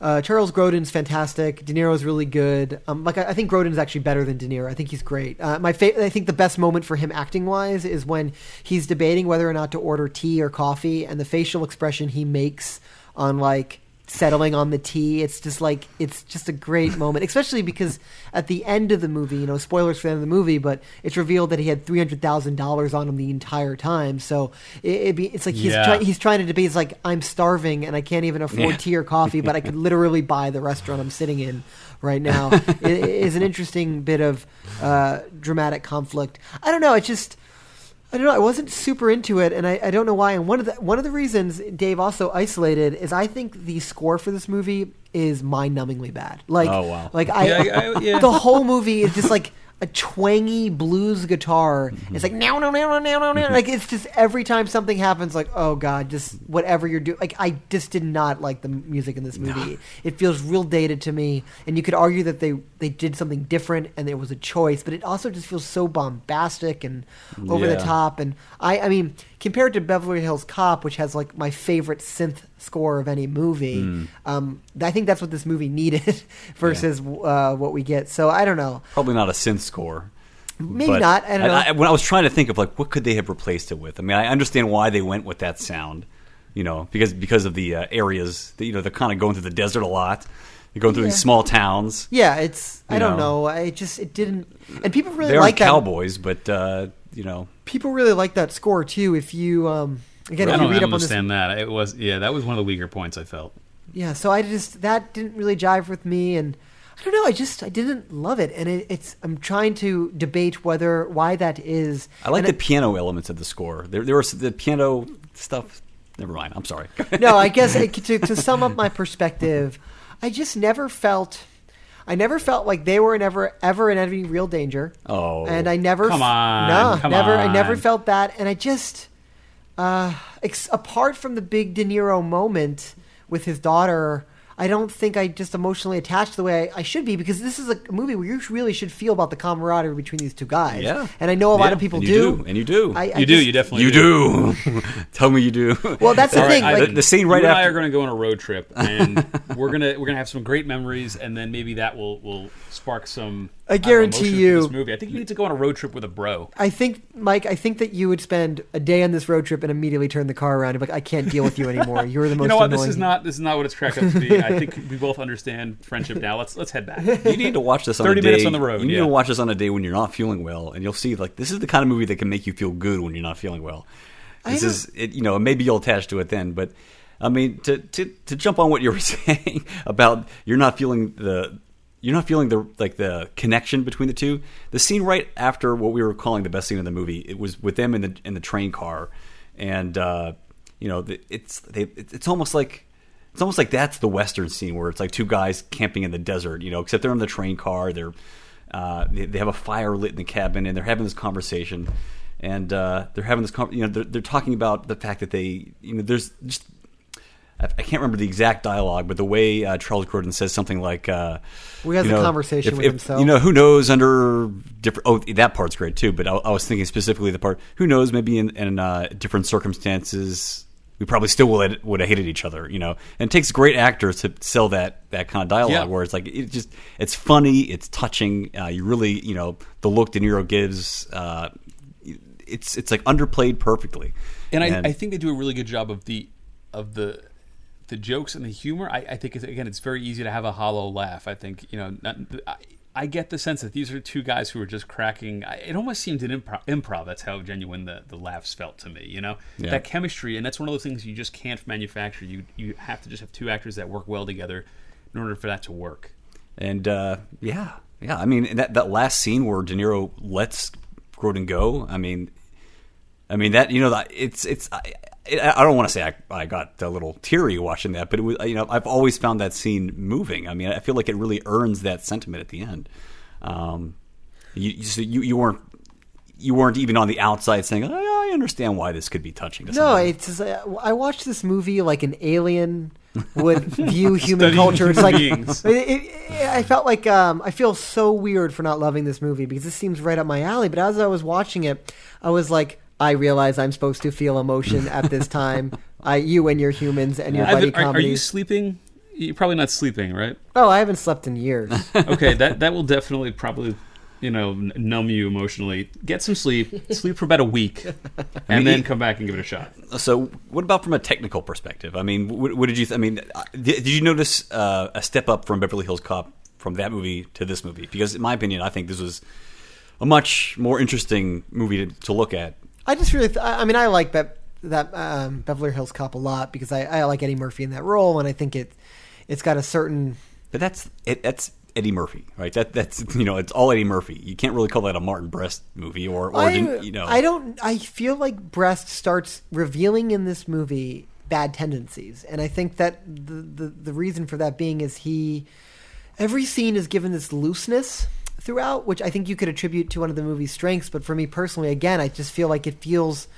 Speaker 2: uh, Charles Grodin's fantastic. De Niro's really good. Um, like I, I think Grodin's actually better than De Niro. I think he's great. Uh, my fa- I think the best moment for him acting wise is when he's debating whether or not to order tea or coffee, and the facial expression he makes on like settling on the tea. It's just like it's just a great moment, especially because at the end of the movie, you know, spoilers for the end of the movie, but it's revealed that he had three hundred thousand dollars on him the entire time. So it, it'd be, it's like he's
Speaker 4: Yeah.
Speaker 2: trying he's trying to debate. It's like I'm starving and I can't even afford
Speaker 3: Yeah.
Speaker 2: tea or coffee, but I could literally buy the restaurant I'm sitting in right now. it, it is an interesting bit of uh, dramatic conflict. I don't know. It's just. I don't know. I wasn't super into it, and I, I don't know why. And one of the one of the reasons Dave also isolated is I think the score for this movie is mind-numbingly bad. Like,
Speaker 3: Oh, wow.
Speaker 2: like I,
Speaker 4: Yeah, I- I- yeah.
Speaker 2: the whole movie is just like a twangy blues guitar. Mm-hmm. It's like no, no, no, no, no, no, no. Mm-hmm. Like it's just every time something happens, like oh god, just whatever you're doing. Like I just did not like the music in this movie. It feels real dated to me, and you could argue that they they did something different and there was a choice, but it also just feels so bombastic and over the top. And I, I mean, compared to Beverly Hills Cop, which has like my favorite synth score of any movie,
Speaker 3: Hmm.
Speaker 2: um, I think that's what this movie needed versus uh, what we get. So I don't know.
Speaker 3: Probably not a synth score.
Speaker 2: Maybe not. I don't know.
Speaker 3: I, when I was trying to think of like what could they have replaced it with, I mean, I understand why they went with that sound, you know, because because of the uh, areas, that, you know, they're kind of going through the desert a lot. They're going through
Speaker 2: Yeah.
Speaker 3: these small towns.
Speaker 2: yeah, it's. I
Speaker 3: You
Speaker 2: don't
Speaker 3: know.
Speaker 2: know. I just it didn't. And people really
Speaker 3: They aren't
Speaker 2: like that.
Speaker 3: cowboys, but uh, you know,
Speaker 2: People really like that score too. If you um again,
Speaker 4: I
Speaker 2: if you
Speaker 4: don't
Speaker 2: read up on this
Speaker 4: understand that. It was yeah, that was one of the weaker points I felt.
Speaker 2: yeah so i just that didn't really jive with me and i don't know i just i didn't love it and it, it's i'm trying to debate whether why that is
Speaker 3: I like
Speaker 2: And
Speaker 3: the
Speaker 2: it-
Speaker 3: piano elements of the score. There, there was the piano stuff. Never mind. I'm sorry.
Speaker 2: no i guess it, to, to sum up my perspective i just never felt i never felt like they were never ever in any real danger.
Speaker 3: Oh,
Speaker 2: and i never
Speaker 4: Come on,
Speaker 2: no
Speaker 4: come
Speaker 2: never i never felt that. And i just uh ex- apart from the big de niro moment with his daughter I don't think I just emotionally attached the way I, I should be because this is a movie where you really should feel about the camaraderie between these two guys.
Speaker 3: Yeah.
Speaker 2: and I know a lot
Speaker 3: Yeah,
Speaker 2: of people
Speaker 3: and you do, and you do.
Speaker 2: I, I
Speaker 4: You do,
Speaker 2: just-
Speaker 4: you definitely
Speaker 3: you do. Tell me you do.
Speaker 2: Well, that's the
Speaker 4: All
Speaker 2: thing.
Speaker 4: I-
Speaker 2: like,
Speaker 3: the, the scene right
Speaker 4: you and I are going to go on a road trip, and we're gonna we're gonna have some great memories, and then maybe that will will spark some.
Speaker 2: I
Speaker 4: don't know,
Speaker 2: guarantee you-
Speaker 4: this movie. I think you need to go on a road trip with a bro.
Speaker 2: I think, Mike, I think that you would spend a day on this road trip and immediately turn the car around and be like, I can't deal with you anymore. You're the most
Speaker 4: You know what?
Speaker 2: annoying.
Speaker 4: This is not this is not what it's cracked up to be. I think we both understand friendship now. Let's let's head back.
Speaker 3: you need to watch this on
Speaker 4: 30
Speaker 3: a day.
Speaker 4: minutes on the road,
Speaker 3: You need
Speaker 4: yeah.
Speaker 3: to watch this on a day when you're not feeling well, and you'll see like this is the kind of movie that can make you feel good when you're not feeling well. This
Speaker 2: don't-
Speaker 3: is it, you know maybe you'll attach to it then, but I mean to to to jump on what you were saying about you're not feeling the you're not feeling the like the connection between the two. The scene right after what we were calling the best scene in the movie, it was with them in the in the train car, and uh, you know it's they it's almost like it's almost like that's the western scene where it's like two guys camping in the desert, you know, except they're in the train car. They're uh, they, they have a fire lit in the cabin, and they're having this conversation, and uh, they're having this, you know, they're, they're talking about the fact that they, you know, there's just I I can't remember the exact dialogue, but the way uh, Charles Grodin says something like, uh,
Speaker 2: Well, he has
Speaker 3: you
Speaker 2: a conversation
Speaker 3: if-
Speaker 2: with
Speaker 3: if-
Speaker 2: himself.
Speaker 3: You know, who knows under different? Oh, that part's great too. But I, I was thinking specifically the part, who knows? Maybe in, in uh, different circumstances, we probably still would would have hated each other. You know, and it takes great actors to sell that that kind of dialogue
Speaker 4: Yeah.
Speaker 3: where it's like it just it's funny, it's touching. Uh, you really, you know, the look De Niro gives. Uh, it's it's like underplayed perfectly.
Speaker 4: and I, I think they do a really good job of the of the the jokes and the humor. I, I think it's, again, it's very easy to have a hollow laugh. I think you know. Not, I, I get the sense that these are two guys who are just cracking. I- It almost seemed an improv. improv. That's how genuine the, the laughs felt to me. You know
Speaker 3: Yeah.
Speaker 4: that chemistry, and that's one of those things you just can't manufacture. You you have to just have two actors that work well together in order for that to work.
Speaker 3: And uh, yeah, yeah. I mean, that that last scene where De Niro lets Grodin go. I mean, I mean that you know that it's it's. I, I don't want to say I, I got a little teary watching that, but it was you know I've always found that scene moving. I mean, I feel like it really earns that sentiment at the end. Um, you you so you, you weren't you weren't even on the outside saying oh, I understand why this could be touching. To
Speaker 2: No,
Speaker 3: somebody."
Speaker 2: it's just, uh, I watched this movie like an alien would view human culture. It's like it, it, I felt like um, I feel so weird for not loving this movie because this seems right up my alley. But as I was watching it, I was like, I realize I'm supposed to feel emotion at this time. I, you and your humans and your buddy
Speaker 4: Ivan, are, are you sleeping? You're probably not sleeping, right?
Speaker 2: oh, I haven't slept in years.
Speaker 4: okay, that that will definitely probably you know n- numb you emotionally. Get some sleep, sleep for about a week, and
Speaker 3: mean,
Speaker 4: then come back and give it a shot.
Speaker 3: So, what about from a technical perspective? I mean, what, what did you? Th- I mean, uh, did, did you notice uh, a step up from Beverly Hills Cop from that movie to this movie? Because, in my opinion, I think this was a much more interesting movie to, to look at.
Speaker 2: I just really, th- I mean, I like that that um, Beverly Hills Cop a lot because I, I like Eddie Murphy in that role, and I think it it's got a certain
Speaker 3: But that's it, that's Eddie Murphy, right? That that's you know, it's all Eddie Murphy. You can't really call that a Martin Brest movie, or or
Speaker 2: I,
Speaker 3: you know,
Speaker 2: I don't. I feel like Brest starts revealing in this movie bad tendencies, and I think that the the, the reason for that being is he every scene is given this looseness throughout, which I think you could attribute to one of the movie's strengths. But for me personally, again, I just feel like it feels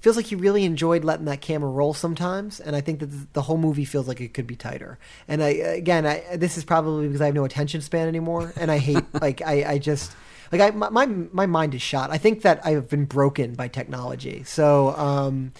Speaker 2: feels like he really enjoyed letting that camera roll sometimes, and I think that the whole movie feels like it could be tighter. And I again, I, this is probably because I have no attention span anymore, and I hate like I, I just like I my, my mind is shot. I think that I've been broken by technology. So um,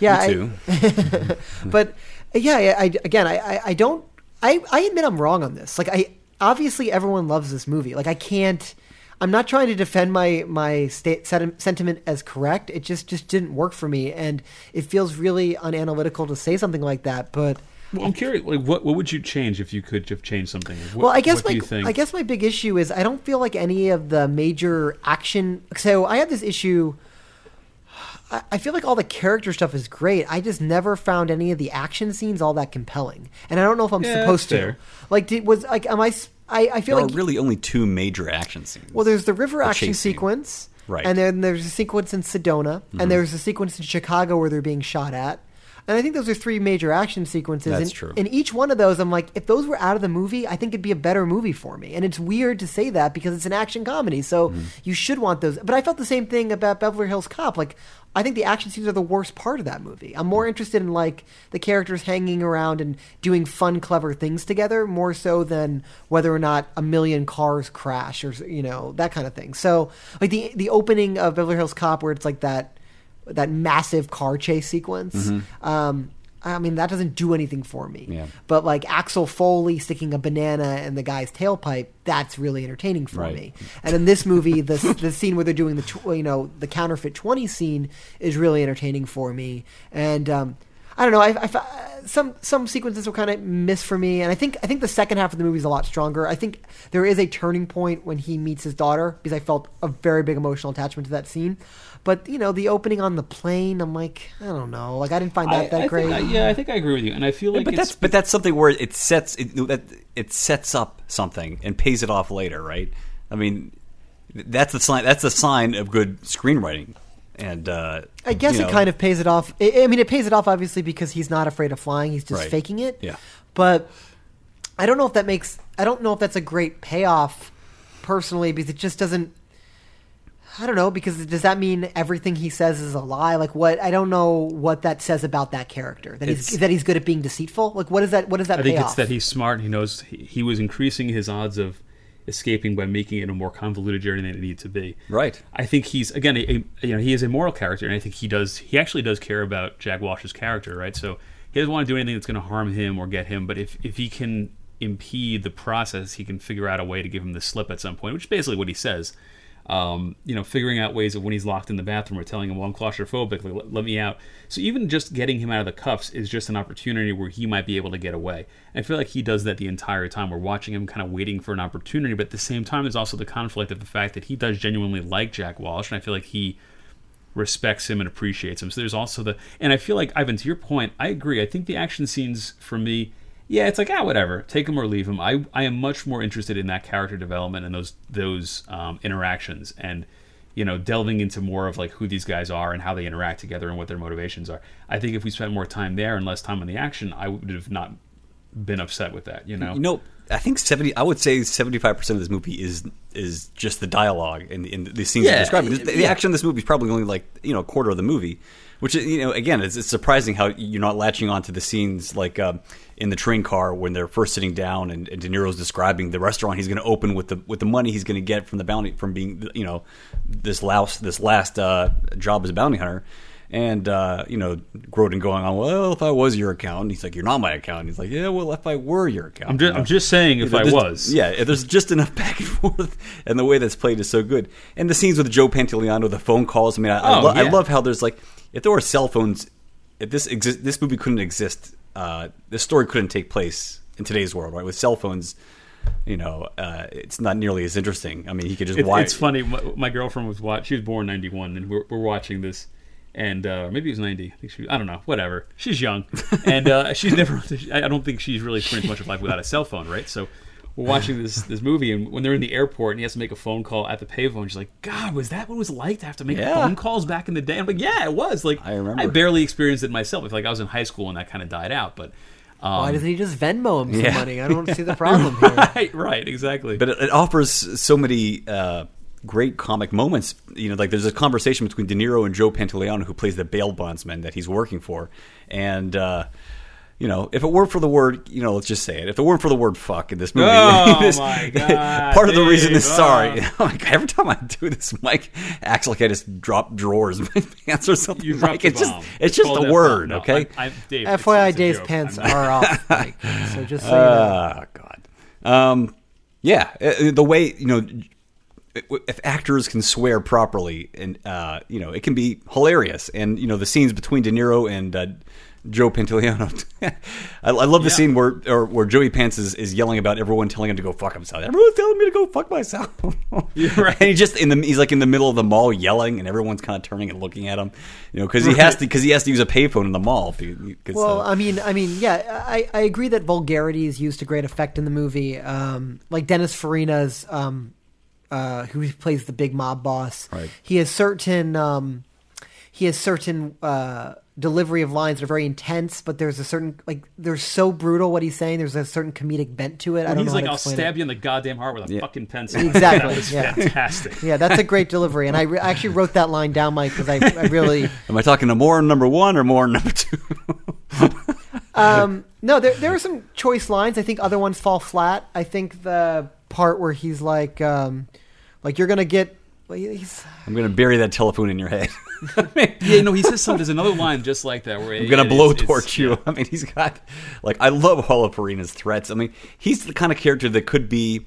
Speaker 2: yeah,
Speaker 3: Me too.
Speaker 2: I, but yeah, I, I again, I, I, I don't. I, I admit I'm wrong on this. Like I obviously everyone loves this movie. Like I can't. I'm not trying to defend my my state sentiment as correct. It just just didn't work for me, and it feels really unanalytical to say something like that. But
Speaker 4: Well, I'm curious. Like, what what would you change if you could have changed something? What,
Speaker 2: well, I guess my
Speaker 4: do you think?
Speaker 2: I guess my big issue is I don't feel like any of the major action. So I have this issue. I- I feel like all the character stuff is great. I just never found any of the action scenes all that compelling, and I don't know if I'm
Speaker 4: Yeah,
Speaker 2: supposed to. Like, did, was like, am I? I feel like
Speaker 3: There
Speaker 2: like
Speaker 3: are really only two major action scenes.
Speaker 2: Well, there's the river
Speaker 3: Or
Speaker 2: action
Speaker 3: chase scene.
Speaker 2: sequence,
Speaker 3: Right.
Speaker 2: And then there's a sequence in Sedona,
Speaker 3: Mhm.
Speaker 2: and there's a sequence in Chicago where they're being shot at. And I think those are three major action sequences.
Speaker 3: That's
Speaker 2: and,
Speaker 3: true.
Speaker 2: And each one of those, I'm like, if those were out of the movie, I think it'd be a better movie for me. And it's weird to say that because it's an action comedy, so
Speaker 3: Mm-hmm.
Speaker 2: you should want those. But I felt the same thing about Beverly Hills Cop. Like, I think the action scenes are the worst part of that movie. I'm more interested in like the characters hanging around and doing fun, clever things together, more so than whether or not a million cars crash or you know that kind of thing. So like the the opening of Beverly Hills Cop, where it's like that that massive car chase sequence.
Speaker 3: Mhm.
Speaker 2: Um, I mean that doesn't do anything for me.
Speaker 3: Yeah.
Speaker 2: But like Axel Foley sticking a banana in the guy's tailpipe, that's really entertaining for
Speaker 3: Right.
Speaker 2: me. And in this movie, the the scene where they're doing the tw- you know the counterfeit twenty scene is really entertaining for me. And um, I don't know, I, I some some sequences were kind of miss for me, and I think I think the second half of the movie is a lot stronger. I think there is a turning point when he meets his daughter because I felt a very big emotional attachment to that scene. But you know, the opening on the plane, I'm like, I don't know, like I didn't find that
Speaker 4: I-
Speaker 2: that
Speaker 4: I
Speaker 2: great.
Speaker 4: Think, I- yeah, I think I agree with you, and I feel like
Speaker 3: but
Speaker 4: it's,
Speaker 3: that's but that's something where it sets it, that it sets up something and pays it off later, right? I mean, that's the sign. That's a sign of good screenwriting. And uh,
Speaker 2: I guess
Speaker 3: you
Speaker 2: it kind of pays it off. I, I mean, it pays it off obviously because he's not afraid of flying; he's just
Speaker 3: Right.
Speaker 2: faking it.
Speaker 3: Yeah.
Speaker 2: But I don't know if that makes. I don't know if that's a great payoff, personally, because it just doesn't. I don't know because does that mean everything he says is a lie? Like what? I don't know what that says about that character. That he's that he's good at being deceitful. Like what is that? What does that
Speaker 4: I think
Speaker 2: pay
Speaker 4: it's
Speaker 2: off?
Speaker 4: that he's smart. And he knows he, he was increasing his odds of escaping by making it a more convoluted journey than it needed to be.
Speaker 3: Right.
Speaker 4: I think he's again, a, a- you know, he is a moral character, and I think he does. He actually does care about Jack Walsh's character, right? So he doesn't want to do anything that's going to harm him or get him. But if if he can impede the process, he can figure out a way to give him the slip at some point, which is basically what he says. Um, you know, figuring out ways of when he's locked in the bathroom or telling him, "Well, I'm claustrophobic. Like, let, let me out." So even just getting him out of the cuffs is just an opportunity where he might be able to get away. And I feel like he does that the entire time. We're watching him, kind of waiting for an opportunity, but at the same time, there's also the conflict of the fact that he does genuinely like Jack Walsh, and I feel like he respects him and appreciates him. So there's also the, and I feel like Ivan, to your point, I agree. I think the action scenes for me, yeah, it's like ah, whatever, take him or leave him. I I am much more interested in that character development and those those um, interactions and you know delving into more of like who these guys are and how they interact together and what their motivations are. I think if we spent more time there and less time on the action, I would have not been upset with that. You know,
Speaker 3: You know, I think seventy. I would say seventy-five percent of this movie is is just the dialogue and, and the scenes
Speaker 4: Yeah,
Speaker 3: you're describing. The, the
Speaker 4: yeah.
Speaker 3: action in this movie is probably only like you know a quarter of the movie, which is, you know again it's, it's surprising how you're not latching on to the scenes like um, in the train car when they're first sitting down and, and De Niro's describing the restaurant he's going to open with the with the money he's going to get from the bounty from being you know this last this last uh, job as a bounty hunter. And uh, you know, Grodin going on. Well, if I was your accountant, he's like, "You're not my accountant." He's like, "Yeah, well, if I were your accountant."
Speaker 4: I'm just, I'm just saying if
Speaker 3: You know,
Speaker 4: I was,
Speaker 3: Yeah, there's just enough back and forth, and the way that's played is so good. And the scenes with Joe Pantoliano, the phone calls. I mean, I, I,
Speaker 4: Oh,
Speaker 3: lo- I love how there's like, if there were cell phones, if this exist, this movie couldn't exist. Uh, this story couldn't take place in today's world, right? With cell phones, you know, uh, it's not nearly as interesting. I mean, he could just
Speaker 4: It,
Speaker 3: watch.
Speaker 4: it's funny. My, my girlfriend was watch. She was born '91, and we're, we're watching this, and uh, maybe it was '90. I think she. I don't know. Whatever. She's young, and uh, she's never. I don't think she's really experienced much of life without a cell phone, right? So. We're watching this this movie, and when they're in the airport, and he has to make a phone call at the payphone, she's like, "God, was that what it was like to have to make
Speaker 3: Yeah.
Speaker 4: phone calls back in the day?" I'm like, "Yeah, it was." Like,
Speaker 3: I remember.
Speaker 4: I barely experienced it myself. I feel like I was in high school when that kind of died out, but um,
Speaker 2: Why doesn't he just Venmo him some
Speaker 3: Yeah.
Speaker 2: money? I don't see the problem here.
Speaker 4: right, right, exactly.
Speaker 3: but it, it offers so many uh, great comic moments. You know, like there's a conversation between De Niro and Joe Pantoliano, who plays the bail bondsman that he's working for, and. Uh, you know, if it weren't for the word, you know, let's just say it. If it weren't for the word "fuck" in this movie,
Speaker 4: Oh,
Speaker 3: this-
Speaker 4: my God,
Speaker 3: part of the reason is
Speaker 4: Dave,
Speaker 3: Sorry,
Speaker 4: oh.
Speaker 3: like every time I do this, Mike acts like I just drop drawers in my pants or something.
Speaker 4: You dropped
Speaker 3: Mike.
Speaker 4: the
Speaker 3: It's just,
Speaker 4: bomb.
Speaker 3: it's just
Speaker 4: Called
Speaker 3: a word.
Speaker 4: No,
Speaker 3: okay?
Speaker 4: I, I, Dave,
Speaker 2: FYI,
Speaker 4: it's
Speaker 2: Dave's
Speaker 4: joke.
Speaker 2: pants
Speaker 4: I'm
Speaker 2: are off. Mike. So just so you know.
Speaker 3: Ah, God. Um, yeah, uh, the way you know if actors can swear properly, and uh, you know, it can be hilarious. And you know, the scenes between De Niro and uh, Joe Pantoliano. I, I love the
Speaker 4: Yeah.
Speaker 3: scene where or, where Joey Pants is, is yelling about everyone telling him to go fuck himself. Everyone's telling me to go fuck myself.
Speaker 4: Right.
Speaker 3: And he just in the he's like in the middle of the mall yelling, and everyone's kind of turning and looking at him. You know, because he has to because he has to use a payphone in the mall.
Speaker 2: Well,
Speaker 3: uh,
Speaker 2: I mean, I mean, yeah, I, I agree that vulgarity is used to great effect in the movie. Um, like Dennis Farina's, um, uh, who plays the big mob boss.
Speaker 3: Right.
Speaker 2: He has certain, um, he has certain uh, delivery of lines that are very intense, but there's a certain like they're so brutal what he's saying. There's a certain comedic bent to it. I don't
Speaker 4: he's
Speaker 2: know
Speaker 4: like, "I'll stab
Speaker 2: it.
Speaker 4: you in the goddamn heart with a fucking pencil."
Speaker 2: Exactly,
Speaker 4: that was
Speaker 2: yeah.
Speaker 4: fantastic.
Speaker 2: Yeah, that's a great delivery, and I, re- I actually wrote that line down, Mike, because I, I really.
Speaker 3: am I talking to more number one or more number two?
Speaker 2: Um, no, there there are some choice lines. I think other ones fall flat. I think the part where he's like, um, like you're gonna get. well, He's,
Speaker 3: I'm going to bury that telephone in your head.
Speaker 4: Yeah, no, he says something. There's another line just like that where
Speaker 3: I'm gonna blowtorch you. I mean, he's got like I love all of Farina's threats. I mean, he's the kind of character that could be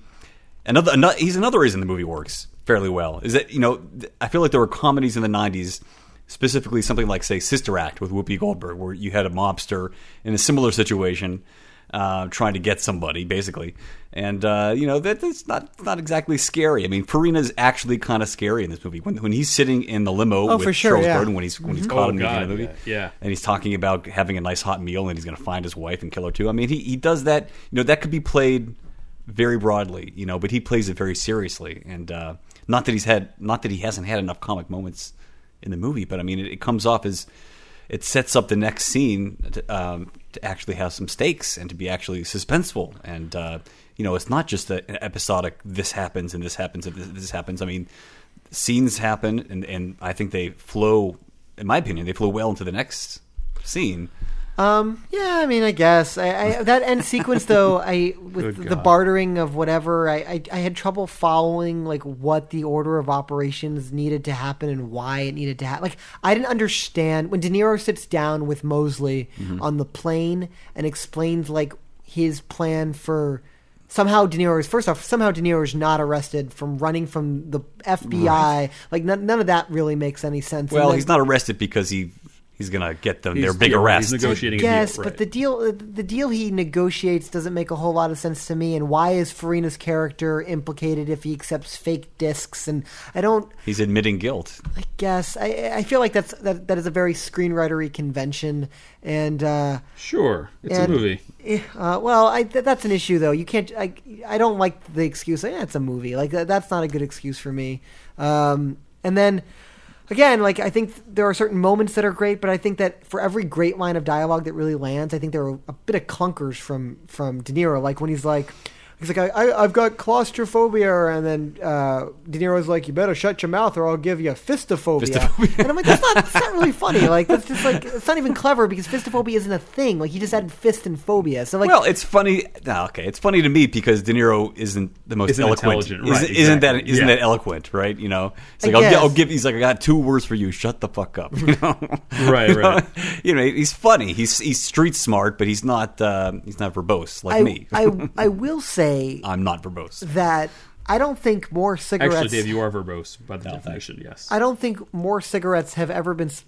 Speaker 3: another. another he's another reason the movie works fairly well. Is that you know I feel like there were comedies in the '90s, specifically something like say Sister Act with Whoopi Goldberg, where you had a mobster in a similar situation. Uh, trying to get somebody, basically, and uh, you know that that's not not exactly scary. I mean, Farina's actually kind of scary in this movie when when he's sitting in the limo
Speaker 2: Oh,
Speaker 3: with
Speaker 2: for sure,
Speaker 3: Charles
Speaker 2: yeah.
Speaker 3: Grodin when he's when he's
Speaker 4: Mhm.
Speaker 3: caught
Speaker 4: Oh,
Speaker 3: in the
Speaker 4: God,
Speaker 3: movie,
Speaker 4: yeah, yeah.
Speaker 3: and he's talking about having a nice hot meal and he's going to find his wife and kill her too. I mean, he, he does that. You know, that could be played very broadly, you know, but he plays it very seriously. And uh, not that he's had, not that he hasn't had enough comic moments in the movie, but I mean, it, it comes off as it sets up the next scene to, um, to actually have some stakes and to be actually suspenseful. And uh, you know, it's not just a, an episodic. This happens and this happens and this, this happens. I mean, scenes happen, and and I think they flow. In my opinion, they flow well into the next scene.
Speaker 2: Um, yeah, I mean, I guess I, I that end sequence though, I with
Speaker 4: Good
Speaker 2: the
Speaker 4: God.
Speaker 2: bartering of whatever, I, I I had trouble following like what the order of operations needed to happen and why it needed to happen. Like I didn't understand when De Niro sits down with Mosley
Speaker 3: Mm-hmm.
Speaker 2: on the plane and explains like his plan for. Somehow De Niro is first off. Somehow De Niro is not arrested from running from the FBI. Like none, none of that really makes any sense.
Speaker 3: Well,
Speaker 2: then-
Speaker 3: he's not arrested because he he's going to get them their big
Speaker 4: you're
Speaker 3: arrest.
Speaker 4: he's negotiating
Speaker 2: Yes,
Speaker 4: deal,
Speaker 2: but the deal the deal he negotiates doesn't make a whole lot of sense to me. And why is Farina's character implicated if he accepts fake discs? And I don't.
Speaker 3: He's admitting guilt.
Speaker 2: I guess I I feel like that's that that is a very screenwritery convention. And uh,
Speaker 4: Sure, it's
Speaker 2: and,
Speaker 4: a movie.
Speaker 2: eh, Uh, well, I, th- that's an issue though. You can't. I I don't like the excuse. Like, yeah, it's a movie. Like that, that's not a good excuse for me. Um, and then again, like I think there are certain moments that are great, but I think that for every great line of dialogue that really lands, I think there are a bit of clunkers from from De Niro. Like when he's like. He's like, I, I, I've got claustrophobia, and then uh, De Niro's like, you better shut your mouth, or I'll give you fistophobia.
Speaker 3: Fistophobia.
Speaker 2: And I'm like, that's not, that's not really funny. Like, that's just like, it's not even clever because fistophobia isn't a thing. Like, he just added fist and phobia. So like,
Speaker 3: well, it's funny. No, okay, it's funny to me because De Niro isn't the most
Speaker 4: Isn't
Speaker 3: eloquent.
Speaker 4: intelligent,
Speaker 3: isn't,
Speaker 4: right,
Speaker 3: isn't that
Speaker 4: exactly.
Speaker 3: isn't
Speaker 4: Yeah.
Speaker 3: that eloquent? Right? You know, it's like I'll, gi- I'll give. He's like, I got two words for you. Shut the fuck up. You know?
Speaker 4: Right,
Speaker 3: You know?
Speaker 4: right.
Speaker 3: You know, he's funny. He's he's street smart, but he's not uh, he's not verbose like
Speaker 2: I,
Speaker 3: me.
Speaker 2: I, I will say
Speaker 3: I'm not verbose.
Speaker 2: that I don't think more cigarettes.
Speaker 4: Actually, Dave, you are verbose by the definition. Yes.
Speaker 2: I don't think more cigarettes have ever been s-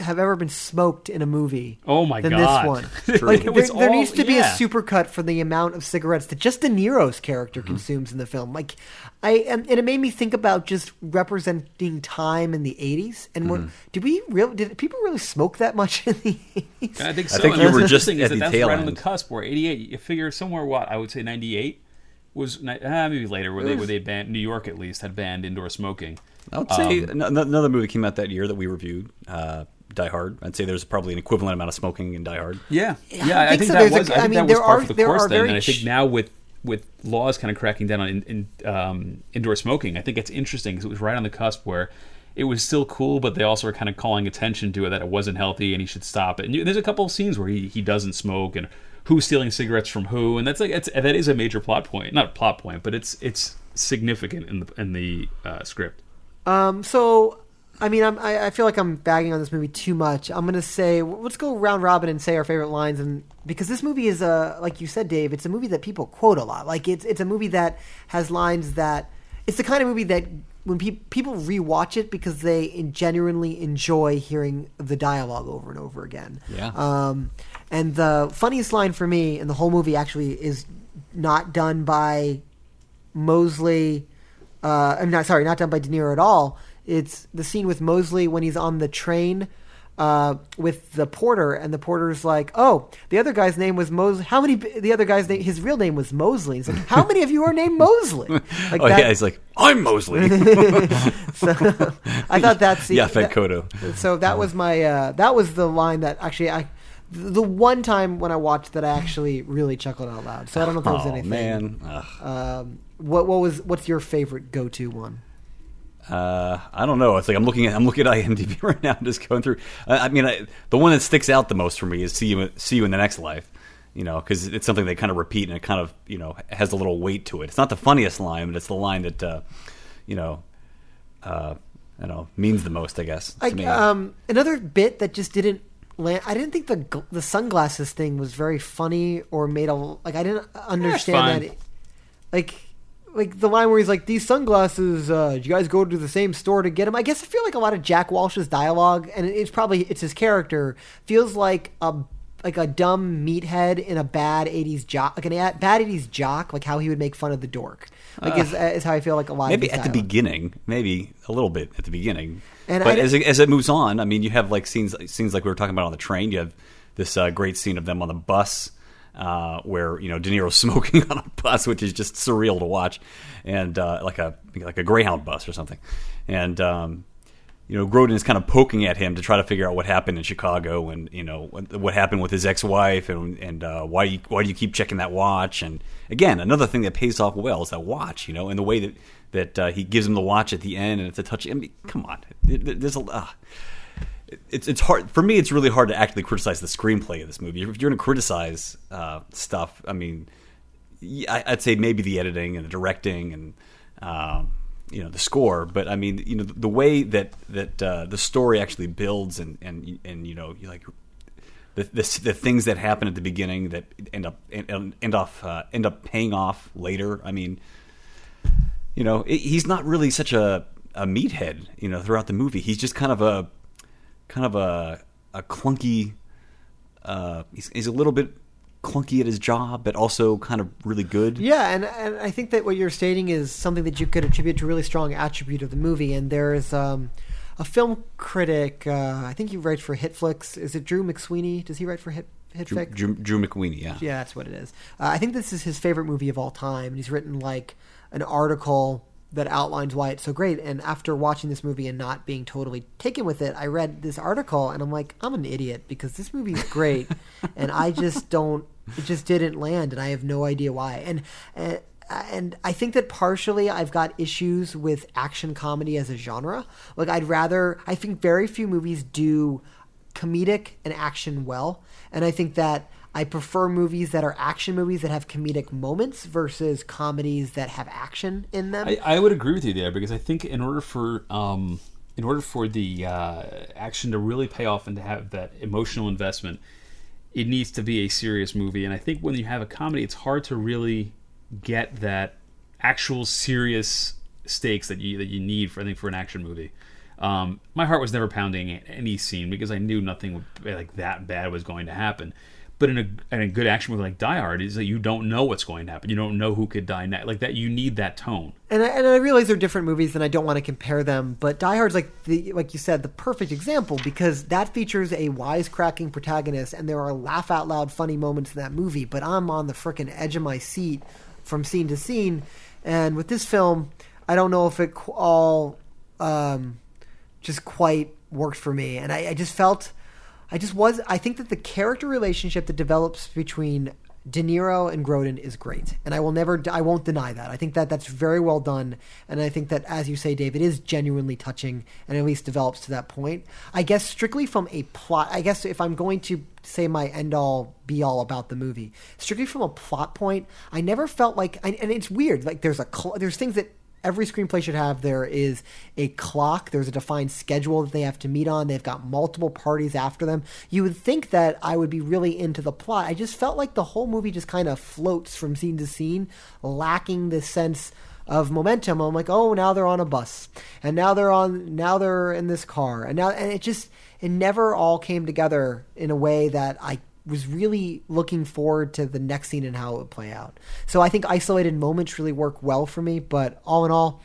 Speaker 2: have ever been smoked in a movie.
Speaker 4: Oh my
Speaker 2: than
Speaker 4: God.
Speaker 2: this one.
Speaker 4: True.
Speaker 2: like there,
Speaker 4: was
Speaker 2: there needs to be a supercut for the amount of cigarettes that just De Niro's character
Speaker 4: Mm-hmm.
Speaker 2: consumes in the film. Like I and, and it made me think about just representing time in the '80s. And
Speaker 4: Mm-hmm.
Speaker 2: were, did we really did people really smoke that much in the '80s?
Speaker 4: I think so.
Speaker 3: think
Speaker 4: and
Speaker 3: you
Speaker 4: that's
Speaker 3: were just
Speaker 4: is
Speaker 3: at
Speaker 4: that
Speaker 3: the
Speaker 4: that's
Speaker 3: tail
Speaker 4: right on the cusp where 88. You figure somewhere what I would say 98 was ni- ah, maybe later where they where they banned New York at least had banned indoor smoking.
Speaker 3: I would say
Speaker 4: Um,
Speaker 3: an- another movie came out that year that we reviewed. Uh, Die Hard. I'd say there's probably an equivalent amount of smoking in Die Hard.
Speaker 4: Yeah,
Speaker 2: Yeah,
Speaker 4: yeah.
Speaker 2: I
Speaker 4: I
Speaker 2: think
Speaker 4: think,
Speaker 2: so.
Speaker 4: that
Speaker 2: There's
Speaker 4: was. I
Speaker 2: I
Speaker 4: think
Speaker 2: mean,
Speaker 4: that was
Speaker 2: there are-
Speaker 4: for the
Speaker 2: there
Speaker 4: course
Speaker 2: are
Speaker 4: then,
Speaker 2: very
Speaker 4: and I think now with with laws kind of cracking down on in, in, um, indoor smoking, I think it's interesting because it was right on the cusp where it was still cool, but they also were kind of calling attention to it that it wasn't healthy and he should stop it. And you, there's a couple of scenes where he, he doesn't smoke and who's stealing cigarettes from who, and that's like it's, that is a major plot point, not a plot point, but it's it's significant in the in the uh, script.
Speaker 2: Um, so, I mean, I'm, I, I feel like I'm bagging on this movie too much. I'm gonna say, let's go round robin and say our favorite lines, and because this movie is a, like you said, Dave, it's a movie that people quote a lot. Like it's it's a movie that has lines that it's the kind of movie that when pe- people rewatch it because they in- genuinely enjoy hearing the dialogue over and over again.
Speaker 3: Yeah.
Speaker 2: Um, and the funniest line for me in the whole movie actually is not done by Mosley. Uh, I'm not sorry, not done by De Niro at all. It's the scene with Mosley when he's on the train uh, with the porter, and the porter's like, "Oh, the other guy's name was Mosley. How many? The other guy's name, his real name was Mosley. He's like, how many of you are named Mosley? Like
Speaker 3: oh yeah, he's like, I'm Mosley.
Speaker 2: so I thought that
Speaker 3: yeah, Fed
Speaker 2: that-
Speaker 3: Kotto.
Speaker 2: so that was my uh, that was the line that actually I the one time when I watched that I actually really chuckled out loud. So I don't know if there was
Speaker 3: Oh
Speaker 2: anything.
Speaker 3: man,
Speaker 2: Um, what what was what's your favorite go to one?
Speaker 3: Uh, I don't know. It's like I'm looking at I'm looking at IMDb right now, I'm just going through. I, I mean, I, the one that sticks out the most for me is "See You See You in the Next Life." You know, because it's something they kind of repeat and it kind of you know has a little weight to it. It's not the funniest line, but it's the line that uh, you know, uh, I don't know, means the most. I guess. To
Speaker 2: I,
Speaker 3: me.
Speaker 2: um, another bit that just didn't land. I didn't think the the sunglasses thing was very funny or made a like. I didn't understand
Speaker 4: fine.
Speaker 2: that. It, like. Like the line where he's like, "These sunglasses, uh, did you guys go to the same store to get them?" I guess I feel like a lot of Jack Walsh's dialogue, and it's probably it's his character, feels like a like a dumb meathead in a bad '80s jock, like an a- bad '80s jock, like how he would make fun of the dork. Like is, is how I feel like a lot. of
Speaker 3: maybe at the beginning, maybe a little bit at the beginning.
Speaker 2: And
Speaker 3: but as it, as it moves on, I mean, you have like scenes scenes like we were talking about on the train. You have this uh, great scene of them on the bus. Uh, where you know De Niro's smoking on a bus, which is just surreal to watch, and uh, like a like a Greyhound bus or something, and um, you know Grodin is kind of poking at him to try to figure out what happened in Chicago and you know what, happened with his ex-wife and and uh, why you, why do you keep checking that watch? And again another thing that pays off well is that watch you know and the way that that uh, he gives him the watch at the end and it's a touch I mean come on. There's a uh, it's it's hard for me. It's really hard to actually criticize the screenplay of this movie. If you're going to criticize uh, stuff, I mean, I'd say maybe the editing and the directing and um, you know the score. But I mean, you know, the way that that uh, the story actually builds and and and you know, like the, the the things that happen at the beginning that end up end, end off uh, end up paying off later. I mean, you know, it, he's not really such a a meathead. You know, throughout the movie, he's just kind of a kind of a a clunky. Uh, he's, he's a little bit clunky at his job, but also kind of really good.
Speaker 2: Yeah, and and I think that what you're stating is something that you could attribute to a really strong attribute of the movie. And there's um, a film critic. Uh, I think he writes for HitFix. Is it Drew McSweeney? Does he write for Hit
Speaker 3: Drew,
Speaker 2: HitFix?
Speaker 3: Drew, Drew McWeeny, yeah.
Speaker 2: Yeah, that's what it is. Uh, I think this is his favorite movie of all time. And he's written like an article that outlines why it's so great. And after watching this movie and not being totally taken with it, I read this article and I'm like, I'm an idiot because this movie's great, and I just don't. It just didn't land, and I have no idea why. And. Uh, and I think that partially I've got issues with action comedy as a genre. Like I'd rather I think very few movies do comedic and action well. And I think that I prefer movies that are action movies that have comedic moments versus comedies that have action in them.
Speaker 4: I, I would agree with you there because I think in order for um, in order for the uh, action to really pay off and to have that emotional investment, it needs to be a serious movie. And I think when you have a comedy, it's hard to really get that actual serious stakes that you that you need for I think for an action movie. Um, my heart was never pounding at any scene because I knew nothing like that bad was going to happen. But in a, in a good action movie like Die Hard, is that you don't know what's going to happen. You don't know who could die next. Like that, you need that tone.
Speaker 2: and I, and I realize they're different movies, and I don't want to compare them. But Die Hard's like the like you said, the perfect example because that features a wisecracking protagonist, and there are laugh out loud funny moments in that movie. But I'm on the frickin' edge of my seat from scene to scene, and with this film, I don't know if it all um, just quite worked for me, and I, I just felt. I just was. I think that the character relationship that develops between De Niro and Grodin is great, and I will never. I won't deny that. I think that that's very well done, and I think that, as you say, Dave, it is genuinely touching, and at least develops to that point. I guess strictly from a plot. I guess if I'm going to say my end all be all about the movie, strictly from a plot point, I never felt like. And it's weird. Like there's a there's things that every screenplay should have there is a clock there's a defined schedule that they have to meet on they've got multiple parties after them you would think that i would be really into the plot i just felt like the whole movie just kind of floats from scene to scene lacking this sense of momentum. I'm like, oh, now they're on a bus, and now they're on, now they're in this car, and now, and it just, it never all came together in a way that I was really looking forward to the next scene and how it would play out. So I think isolated moments really work well for me, but all in all,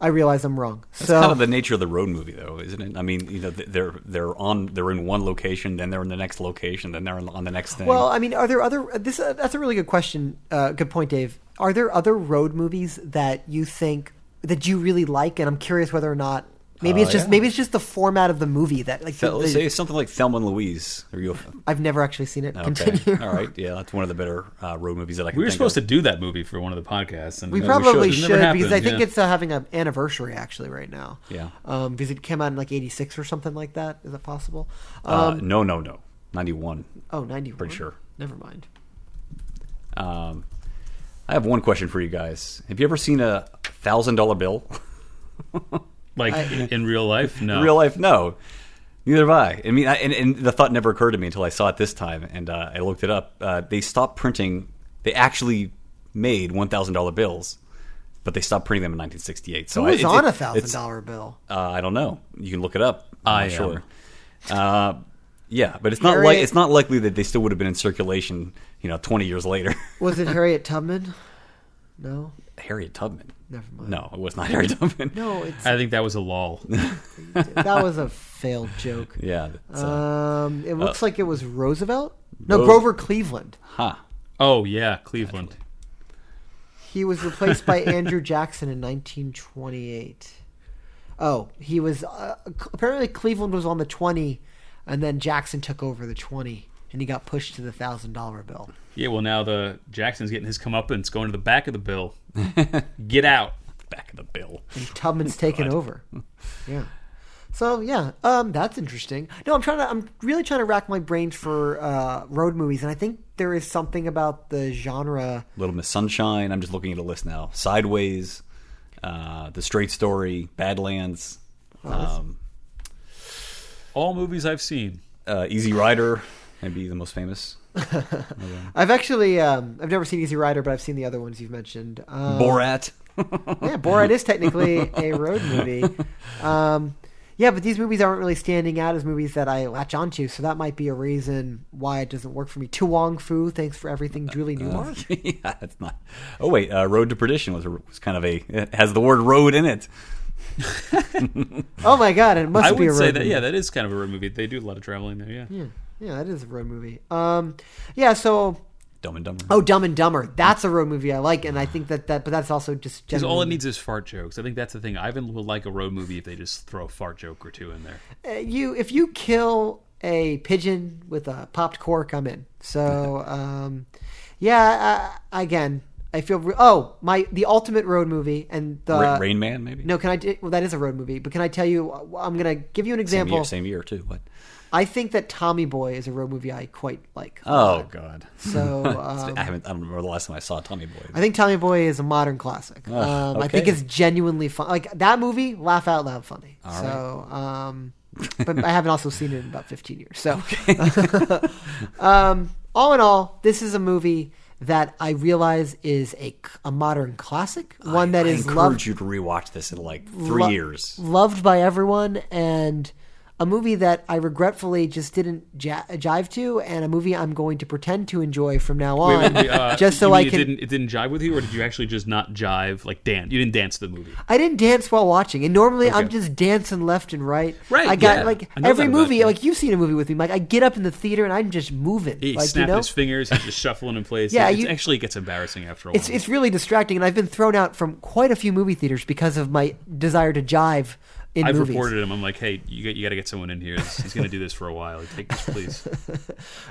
Speaker 2: I realize I'm wrong.
Speaker 3: That's
Speaker 2: so
Speaker 3: kind of the nature of the road movie, though, isn't it? I mean, you know, they're they're on they're in one location, then they're in the next location, then they're on the next thing.
Speaker 2: Well, I mean, are there other? This uh, that's a really good question. Uh, good point, Dave. Are there other road movies that you think that you really like? And I'm curious whether or not maybe
Speaker 3: Uh,
Speaker 2: it's just
Speaker 3: yeah.
Speaker 2: maybe it's just the format of the movie that like.
Speaker 3: Fel-
Speaker 2: the- the-
Speaker 3: say something like Thelma and Louise. Are you?
Speaker 2: I've never actually seen it.
Speaker 3: Okay,
Speaker 2: Continue.
Speaker 3: all right, yeah, that's one of the better uh, road movies that I can.
Speaker 4: We were
Speaker 3: think
Speaker 4: supposed
Speaker 3: of.
Speaker 4: to do that movie for one of the podcasts, and
Speaker 2: We
Speaker 4: uh,
Speaker 2: probably
Speaker 4: It
Speaker 2: should,
Speaker 4: never
Speaker 2: because I think
Speaker 4: yeah.
Speaker 2: it's uh, having an anniversary actually right now.
Speaker 3: Yeah.
Speaker 2: Um, because it came out in like '86 or something like that. Is that possible?
Speaker 3: Uh,
Speaker 2: Um,
Speaker 3: no, no, no, ninety one.
Speaker 2: oh, 91.
Speaker 3: pretty sure.
Speaker 2: Never mind.
Speaker 3: Um, I have one question for you guys. Have you ever seen a thousand dollar bill?
Speaker 4: like in, in real life. No,
Speaker 3: In real life, no. Neither have I. I mean, I, and, and the thought never occurred to me until I saw it this time, and uh, I looked it up. Uh, they stopped printing. They actually made one thousand dollar bills, but they stopped printing them in 1968. So
Speaker 2: Who
Speaker 3: I-
Speaker 2: was
Speaker 3: it-
Speaker 2: on a thousand dollar bill?
Speaker 3: Uh, I don't know. You can look it up. I'm
Speaker 4: I
Speaker 3: not sure. Uh, yeah, but it's not like
Speaker 2: Harriet-
Speaker 3: it's not likely that they still would have been in circulation. You know, 20 years later.
Speaker 2: Was it Harriet Tubman? No,
Speaker 3: Harriet Tubman.
Speaker 2: Never mind.
Speaker 3: No, it was not Harriet Tubman.
Speaker 2: No, it's
Speaker 4: I think that was a lull.
Speaker 2: that was a failed joke.
Speaker 3: Yeah. It's, uh,
Speaker 2: Um, it looks like it was Roosevelt. No,
Speaker 3: Ro-
Speaker 2: Grover Cleveland.
Speaker 3: huh.
Speaker 4: oh yeah, Cleveland.
Speaker 2: He was replaced by Andrew Jackson in 1928. Oh, he was uh, apparently Cleveland was on the 20, and then Jackson took over the 20, and he got pushed to the thousand dollar bill.
Speaker 4: Yeah, well now the Jackson's getting his comeuppance, going to the back of the bill. Get out.
Speaker 3: Back of the bill.
Speaker 2: and Tubman's taken over. Yeah. So yeah, um, that's interesting. No, I'm trying to. I'm really trying to rack my brains for uh, road movies, and I think there is something about the genre.
Speaker 3: Little Miss Sunshine. I'm just looking at a list now. Sideways, uh, The Straight Story, Badlands, um,
Speaker 4: All movies I've seen.
Speaker 3: uh, Easy Rider, maybe the most famous.
Speaker 2: I've actually, um, I've never seen Easy Rider, but I've seen the other ones you've mentioned. Um,
Speaker 3: Borat.
Speaker 2: Yeah, Borat is technically a road movie. Um, yeah, but these movies aren't really standing out as movies that I latch onto, so that might be a reason why it doesn't work for me. To Wong Foo, thanks for everything, Julie Newmar.
Speaker 3: yeah, it's not. Oh wait, uh, Road to Perdition was, a, was kind of a. It has the word road in it.
Speaker 2: oh my god, it must
Speaker 4: I
Speaker 2: be a
Speaker 4: would
Speaker 2: road
Speaker 4: say that
Speaker 2: movie.
Speaker 4: yeah, that is kind of a road movie. They do a lot of traveling there. Yeah.
Speaker 2: Yeah, yeah, that is a road movie. Um, yeah, so
Speaker 3: Dumb and Dumber.
Speaker 2: oh, Dumb and Dumber, that's a road movie I like, and I think that that, but that's also just
Speaker 4: Because all it needs is fart jokes. I think that's the thing. Ivan will like a road movie if they just throw a fart joke or two in there.
Speaker 2: Uh, you if you kill a pigeon with a popped cork, I'm in. So, um, yeah, uh, again, I feel. Re- oh, my the ultimate road movie and the
Speaker 3: Ra- Rain Man, maybe.
Speaker 2: No, can I? Well, that is a road movie, but can I tell you? I'm gonna give you an
Speaker 3: same
Speaker 2: example.
Speaker 3: year, same year too. What?
Speaker 2: I think that Tommy Boy is a road movie I quite like.
Speaker 3: Oh. God.
Speaker 2: So um,
Speaker 3: I haven't. I don't remember the last time I saw Tommy Boy.
Speaker 2: I think Tommy Boy is a modern classic. Um, I think it's genuinely fun. Like that movie, laugh out loud funny.
Speaker 3: All
Speaker 2: so, um, but I haven't also seen it in about 15 years. So, um, all in all, this is a movie that I realize is a, a modern classic, one that
Speaker 3: I
Speaker 2: is
Speaker 3: encourage
Speaker 2: loved
Speaker 3: you to rewatch this in like three
Speaker 2: lo-
Speaker 3: years.
Speaker 2: loved by everyone, and a movie that I regretfully just didn't ja- jive to, and a movie I'm going to pretend to enjoy from now on,
Speaker 4: wait, uh,
Speaker 2: just so I can.
Speaker 4: It didn't, it didn't jive with you, or did you actually just not jive? Like dance? You didn't dance to the movie.
Speaker 2: I didn't dance while watching, and normally I'm just dancing left and right.
Speaker 4: Right,
Speaker 2: I got
Speaker 4: yeah.
Speaker 2: like
Speaker 4: I
Speaker 2: every movie,
Speaker 4: you.
Speaker 2: like you've seen a movie with me. Like I get up in the theater and I'm just moving.
Speaker 4: He
Speaker 2: like
Speaker 4: snapped
Speaker 2: you know,
Speaker 4: his fingers. He's just shuffling in place.
Speaker 2: Yeah,
Speaker 4: It
Speaker 2: you-
Speaker 4: actually gets embarrassing after a while.
Speaker 2: it's it's really distracting, and I've been thrown out from quite a few movie theaters because of my desire to jive
Speaker 4: I've
Speaker 2: movies.
Speaker 4: reported him. I'm like, hey, you got, you got to get someone in here. He's, he's going to do this for a while. Take this, please.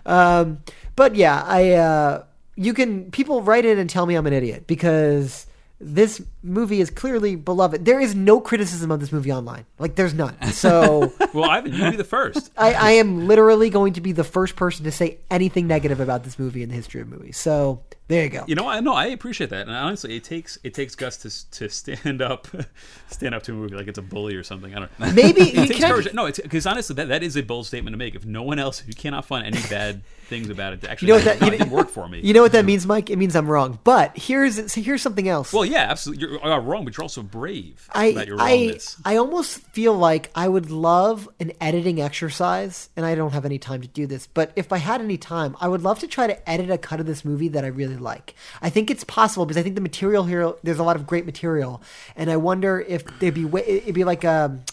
Speaker 2: Um, but yeah, I uh, you can people write in and tell me I'm an idiot because this movie is clearly beloved. There is no criticism of this movie online. Like there's none. So
Speaker 4: well, Ivan, you be the first.
Speaker 2: I, I am literally going to be the first person to say anything negative about this movie in the history of movies. So There you go.
Speaker 4: You know, I know I appreciate that, and honestly, it takes it takes guts to to stand up, stand up to a movie like it's a bully or something. I don't know.
Speaker 2: Maybe-
Speaker 4: it
Speaker 2: you
Speaker 4: takes courage. No, it's because honestly, that, that is a bold statement to make. If no one else, if you cannot find any bad things about it, actually,
Speaker 2: You know what that you
Speaker 4: it didn't work for me.
Speaker 2: You know what that means, Mike? It means I'm wrong. But here's here's something else.
Speaker 4: well, yeah, absolutely, you're uh, wrong, but you're also brave
Speaker 2: I
Speaker 4: about your
Speaker 2: I. I almost feel like I would love an editing exercise, and I don't have any time to do this. But if I had any time, I would love to try to edit a cut of this movie that I really like. I think it's possible because I think the material here there's a lot of great material, and I wonder if there'd be it'd be like um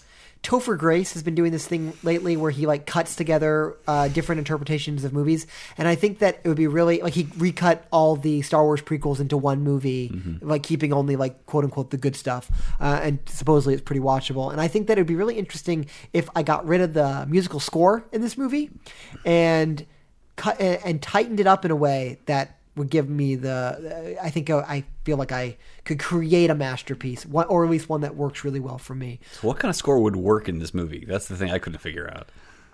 Speaker 2: Topher Grace has been doing this thing lately where he like cuts together uh, different interpretations of movies, and I think that it would be really like he recut all the Star Wars prequels into one movie, like keeping only like quote unquote the good stuff, uh, and supposedly it's pretty watchable. And I think that it would be really interesting if I got rid of the musical score in this movie, and cut and tightened it up in a way that would give me the. I think uh, I feel like I could create a masterpiece, or at least one that works really well for me.
Speaker 3: So what kind of score would work in this movie? That's the thing I couldn't figure out.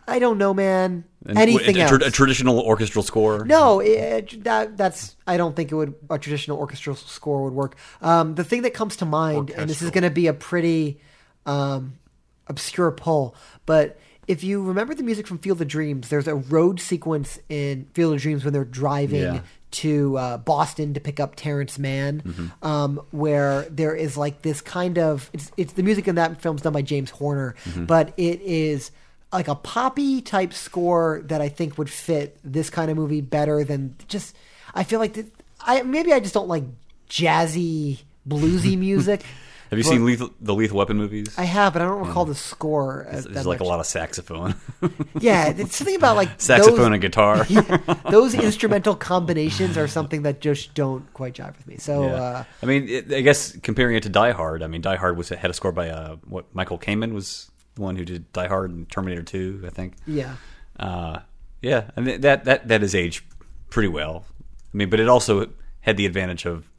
Speaker 2: I don't know, man.
Speaker 3: And
Speaker 2: Anything
Speaker 3: a, tra- a traditional orchestral score?
Speaker 2: no, it, that that's. I don't think it would. A traditional orchestral score would work. Um, the thing that comes to mind, and this is going to be a pretty um, obscure pull, but if you remember the music from Field of Dreams, there's a road sequence in Field of Dreams when they're driving
Speaker 3: Yeah.
Speaker 2: To uh, Boston to pick up Terrence Mann,
Speaker 3: Mm-hmm.
Speaker 2: um, where there is like this kind of it's it's the music in that film's done by James Horner,
Speaker 3: Mm-hmm.
Speaker 2: but it is like a poppy type score that I think would fit this kind of movie better than just. I feel like that I maybe I just don't like jazzy bluesy music.
Speaker 3: Have you
Speaker 2: but-
Speaker 3: seen lethal, the Lethal Weapon movies?
Speaker 2: I have, but I don't recall the score.
Speaker 3: There's
Speaker 2: that
Speaker 3: like
Speaker 2: much.
Speaker 3: a lot of saxophone,
Speaker 2: Yeah, it's something about like
Speaker 3: saxophone
Speaker 2: those,
Speaker 3: and guitar.
Speaker 2: those instrumental combinations are something that just don't quite jive with me. So
Speaker 3: Yeah.
Speaker 2: uh,
Speaker 3: I mean, it, I guess comparing it to Die Hard, I mean, Die Hard was had a score by uh, what Michael Kamen was the one who did Die Hard and Terminator Two, I think.
Speaker 2: yeah,
Speaker 3: Uh, yeah, I mean that that that has aged pretty well. I mean, but it also had the advantage of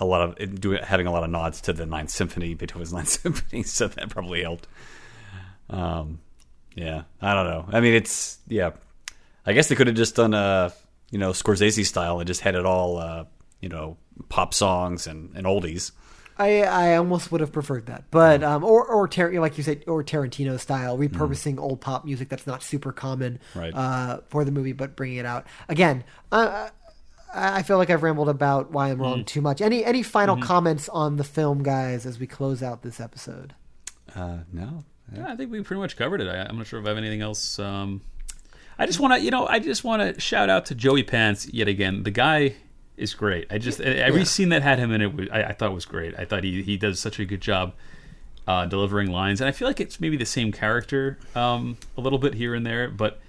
Speaker 3: a lot of doing having a lot of nods to the Ninth Symphony, Beethoven's Ninth Symphony, so that probably helped. Um, yeah, I don't know. I mean, it's yeah. I guess they could have just done a you know Scorsese style and just had it all uh, you know pop songs and, and oldies.
Speaker 2: I I almost would have preferred that, but um, or or Tar- like you said, or Tarantino style repurposing old pop music that's not super common
Speaker 3: Right.
Speaker 2: uh, for the movie, but bringing it out again. Uh, I I feel like I've rambled about why I'm wrong too much. Any any final comments on the film, guys, as we close out this episode?
Speaker 3: Uh, no,
Speaker 4: Yeah, I think we pretty much covered it. I, I'm not sure if I have anything else. Um, I just want to, you know, I just want to shout out to Joey Pants yet again. The guy is great. I just every scene that had him in it, I, I thought was great. I thought he he does such a good job uh, delivering lines, and I feel like it's maybe the same character um, a little bit here and there, but.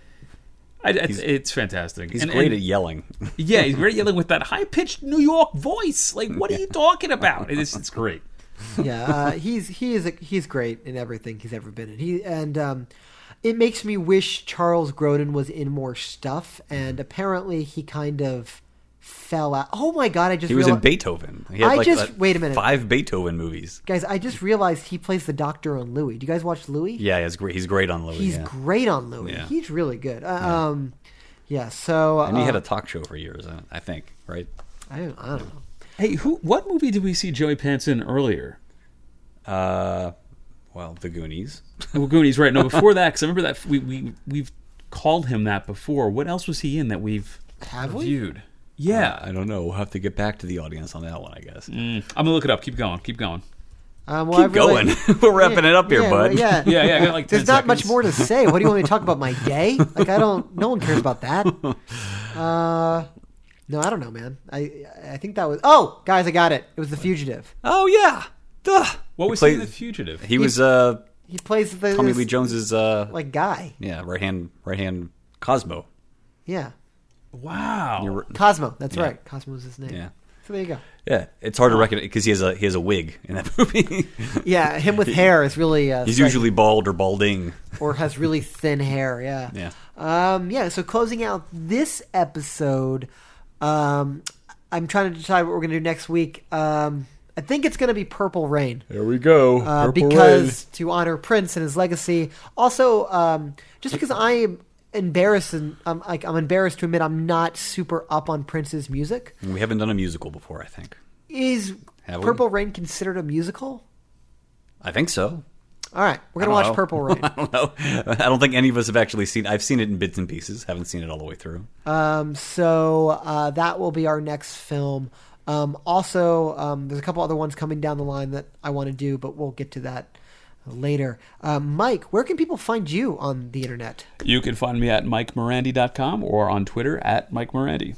Speaker 4: I, it's, it's fantastic.
Speaker 3: he's
Speaker 4: And-
Speaker 3: great
Speaker 4: and-
Speaker 3: at yelling.
Speaker 4: yeah, he's great at yelling with that high pitched New York voice. Like, what are you talking about? It's, it's great.
Speaker 2: yeah, uh, he's he is a, he's great in everything he's ever been in. He and um, it makes me wish Charles Grodin was in more stuff. And apparently, he kind of fell out. Oh my god! I just
Speaker 3: He was in Beethoven. He had
Speaker 2: I
Speaker 3: like,
Speaker 2: just-
Speaker 3: uh,
Speaker 2: wait a minute.
Speaker 3: Five Beethoven movies.
Speaker 2: guys. I just realized he plays the Doctor on Louie. Do you guys watch Louie?
Speaker 3: Yeah, he's great. He's great on Louie.
Speaker 2: he's
Speaker 3: yeah.
Speaker 2: great on Louie.
Speaker 3: Yeah.
Speaker 2: He's really good. Uh, Um, yeah. So
Speaker 3: and he
Speaker 2: uh,
Speaker 3: had a talk show for years. uh, I think, right?
Speaker 2: I don't, I don't know.
Speaker 4: Hey, who? What movie did we see Joey Pants in earlier?
Speaker 3: Uh, well, The Goonies.
Speaker 4: Oh, Goonies, right? No, before that, because I remember that we we we've called him that before. What else was he in that we've
Speaker 2: Have we?
Speaker 4: Viewed? Yeah,
Speaker 3: I don't know. We'll have to get back to the audience on that one, I guess.
Speaker 4: I'm gonna look it up. Keep going. Keep going.
Speaker 2: Um, well,
Speaker 3: Keep
Speaker 2: really-
Speaker 3: going. We're wrapping it up here,
Speaker 2: yeah,
Speaker 3: bud.
Speaker 2: well, yeah.
Speaker 4: Yeah, yeah. I got like 10
Speaker 2: There's not much more to say. What do you want me to talk about? My day? Like I don't. No one cares about that. Uh, no, I don't know, man. I I think that was. Oh, guys, I got it. It was the fugitive.
Speaker 3: Oh yeah. Duh.
Speaker 4: What
Speaker 3: He
Speaker 4: was
Speaker 3: played-
Speaker 4: he in The Fugitive?
Speaker 3: He was uh,
Speaker 2: He plays the
Speaker 3: Tommy Lee Jones's uh,
Speaker 2: like guy.
Speaker 3: yeah right hand right hand Cosmo.
Speaker 2: Yeah,
Speaker 4: wow.
Speaker 3: You're-
Speaker 2: Cosmo. That's
Speaker 3: Yeah.
Speaker 2: right. Cosmo is his name.
Speaker 3: Yeah.
Speaker 2: So there you go.
Speaker 3: Yeah, it's hard to recognize because he has a he has a wig in that movie.
Speaker 2: Yeah, him with hair is really. Uh,
Speaker 3: He's
Speaker 2: striking.
Speaker 3: usually bald or balding.
Speaker 2: or has really thin hair. Yeah.
Speaker 3: Yeah.
Speaker 2: Um, yeah. So closing out this episode, um, I'm trying to decide what we're going to do next week. Um, I think it's going to be Purple Rain.
Speaker 3: There we go.
Speaker 2: uh, because to honor Prince and his legacy. Also, um, just because I am embarrassed. And, I'm like I'm embarrassed to admit I'm not super up on Prince's music.
Speaker 3: We haven't done a musical before, I think.
Speaker 2: Is
Speaker 3: Have we?
Speaker 2: Purple Rain considered a musical?
Speaker 3: I think so.
Speaker 2: All right, we're gonna watch
Speaker 3: know.
Speaker 2: Purple Rain.
Speaker 3: I don't know. I don't think any of us have actually seen. I've seen it in bits and pieces. Haven't seen it all the way through.
Speaker 2: Um, so uh, that will be our next film. Um, also, um, there's a couple other ones coming down the line that I want to do, but we'll get to that later. Uh, Mike, where can people find you on the internet?
Speaker 4: You can find me at mikemorandi.com or on Twitter at Mike Morandi.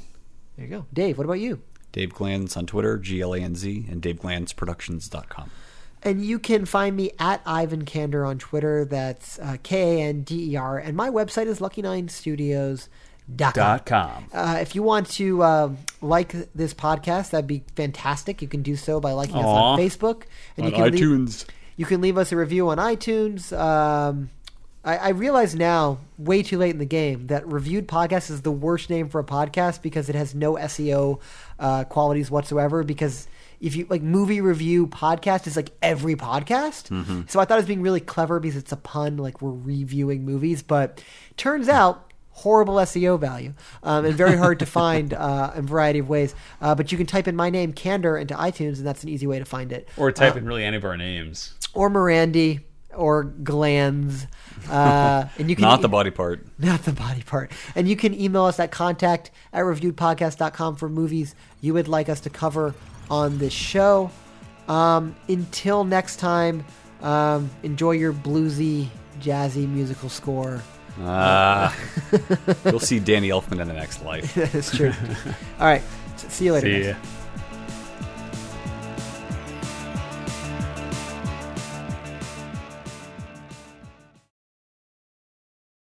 Speaker 2: There you go. Dave, what about you?
Speaker 3: Dave Glanz on Twitter, G L A N Z, and DaveGlanzProductions.com.
Speaker 2: And you can find me at Ivan Kander on Twitter. That's uh, K A N D E R. And my website is Lucky9Studios.com.
Speaker 4: Dot com.
Speaker 2: Uh, if you want to uh, like this podcast, that'd be fantastic. You can do so by liking us on Facebook. And
Speaker 4: On
Speaker 2: you can leave-
Speaker 4: iTunes.
Speaker 2: You can leave us a review on iTunes. Um, I, I realize now, way too late in the game, that reviewed podcast is the worst name for a podcast because it has no SEO uh, qualities whatsoever. Because if you like movie review podcast is like every podcast. So I thought it was being really clever because it's a pun, like we're reviewing movies. But turns out horrible SEO value um, and very hard to find uh, in a variety of ways. Uh, but you can type in my name, Kander, into iTunes, and that's an easy way to find it
Speaker 4: Or type in really any of our names.
Speaker 2: or Morandi or Glanz. Uh, and you can
Speaker 3: Not the body part.
Speaker 2: not the body part. And you can email us at contact at reviewedpodcast.com for movies you would like us to cover on this show. Um, until next time, um, enjoy your bluesy, jazzy musical score.
Speaker 3: Ah, you'll see Danny Elfman in the next life.
Speaker 2: that is true. All right. See you later.
Speaker 4: See.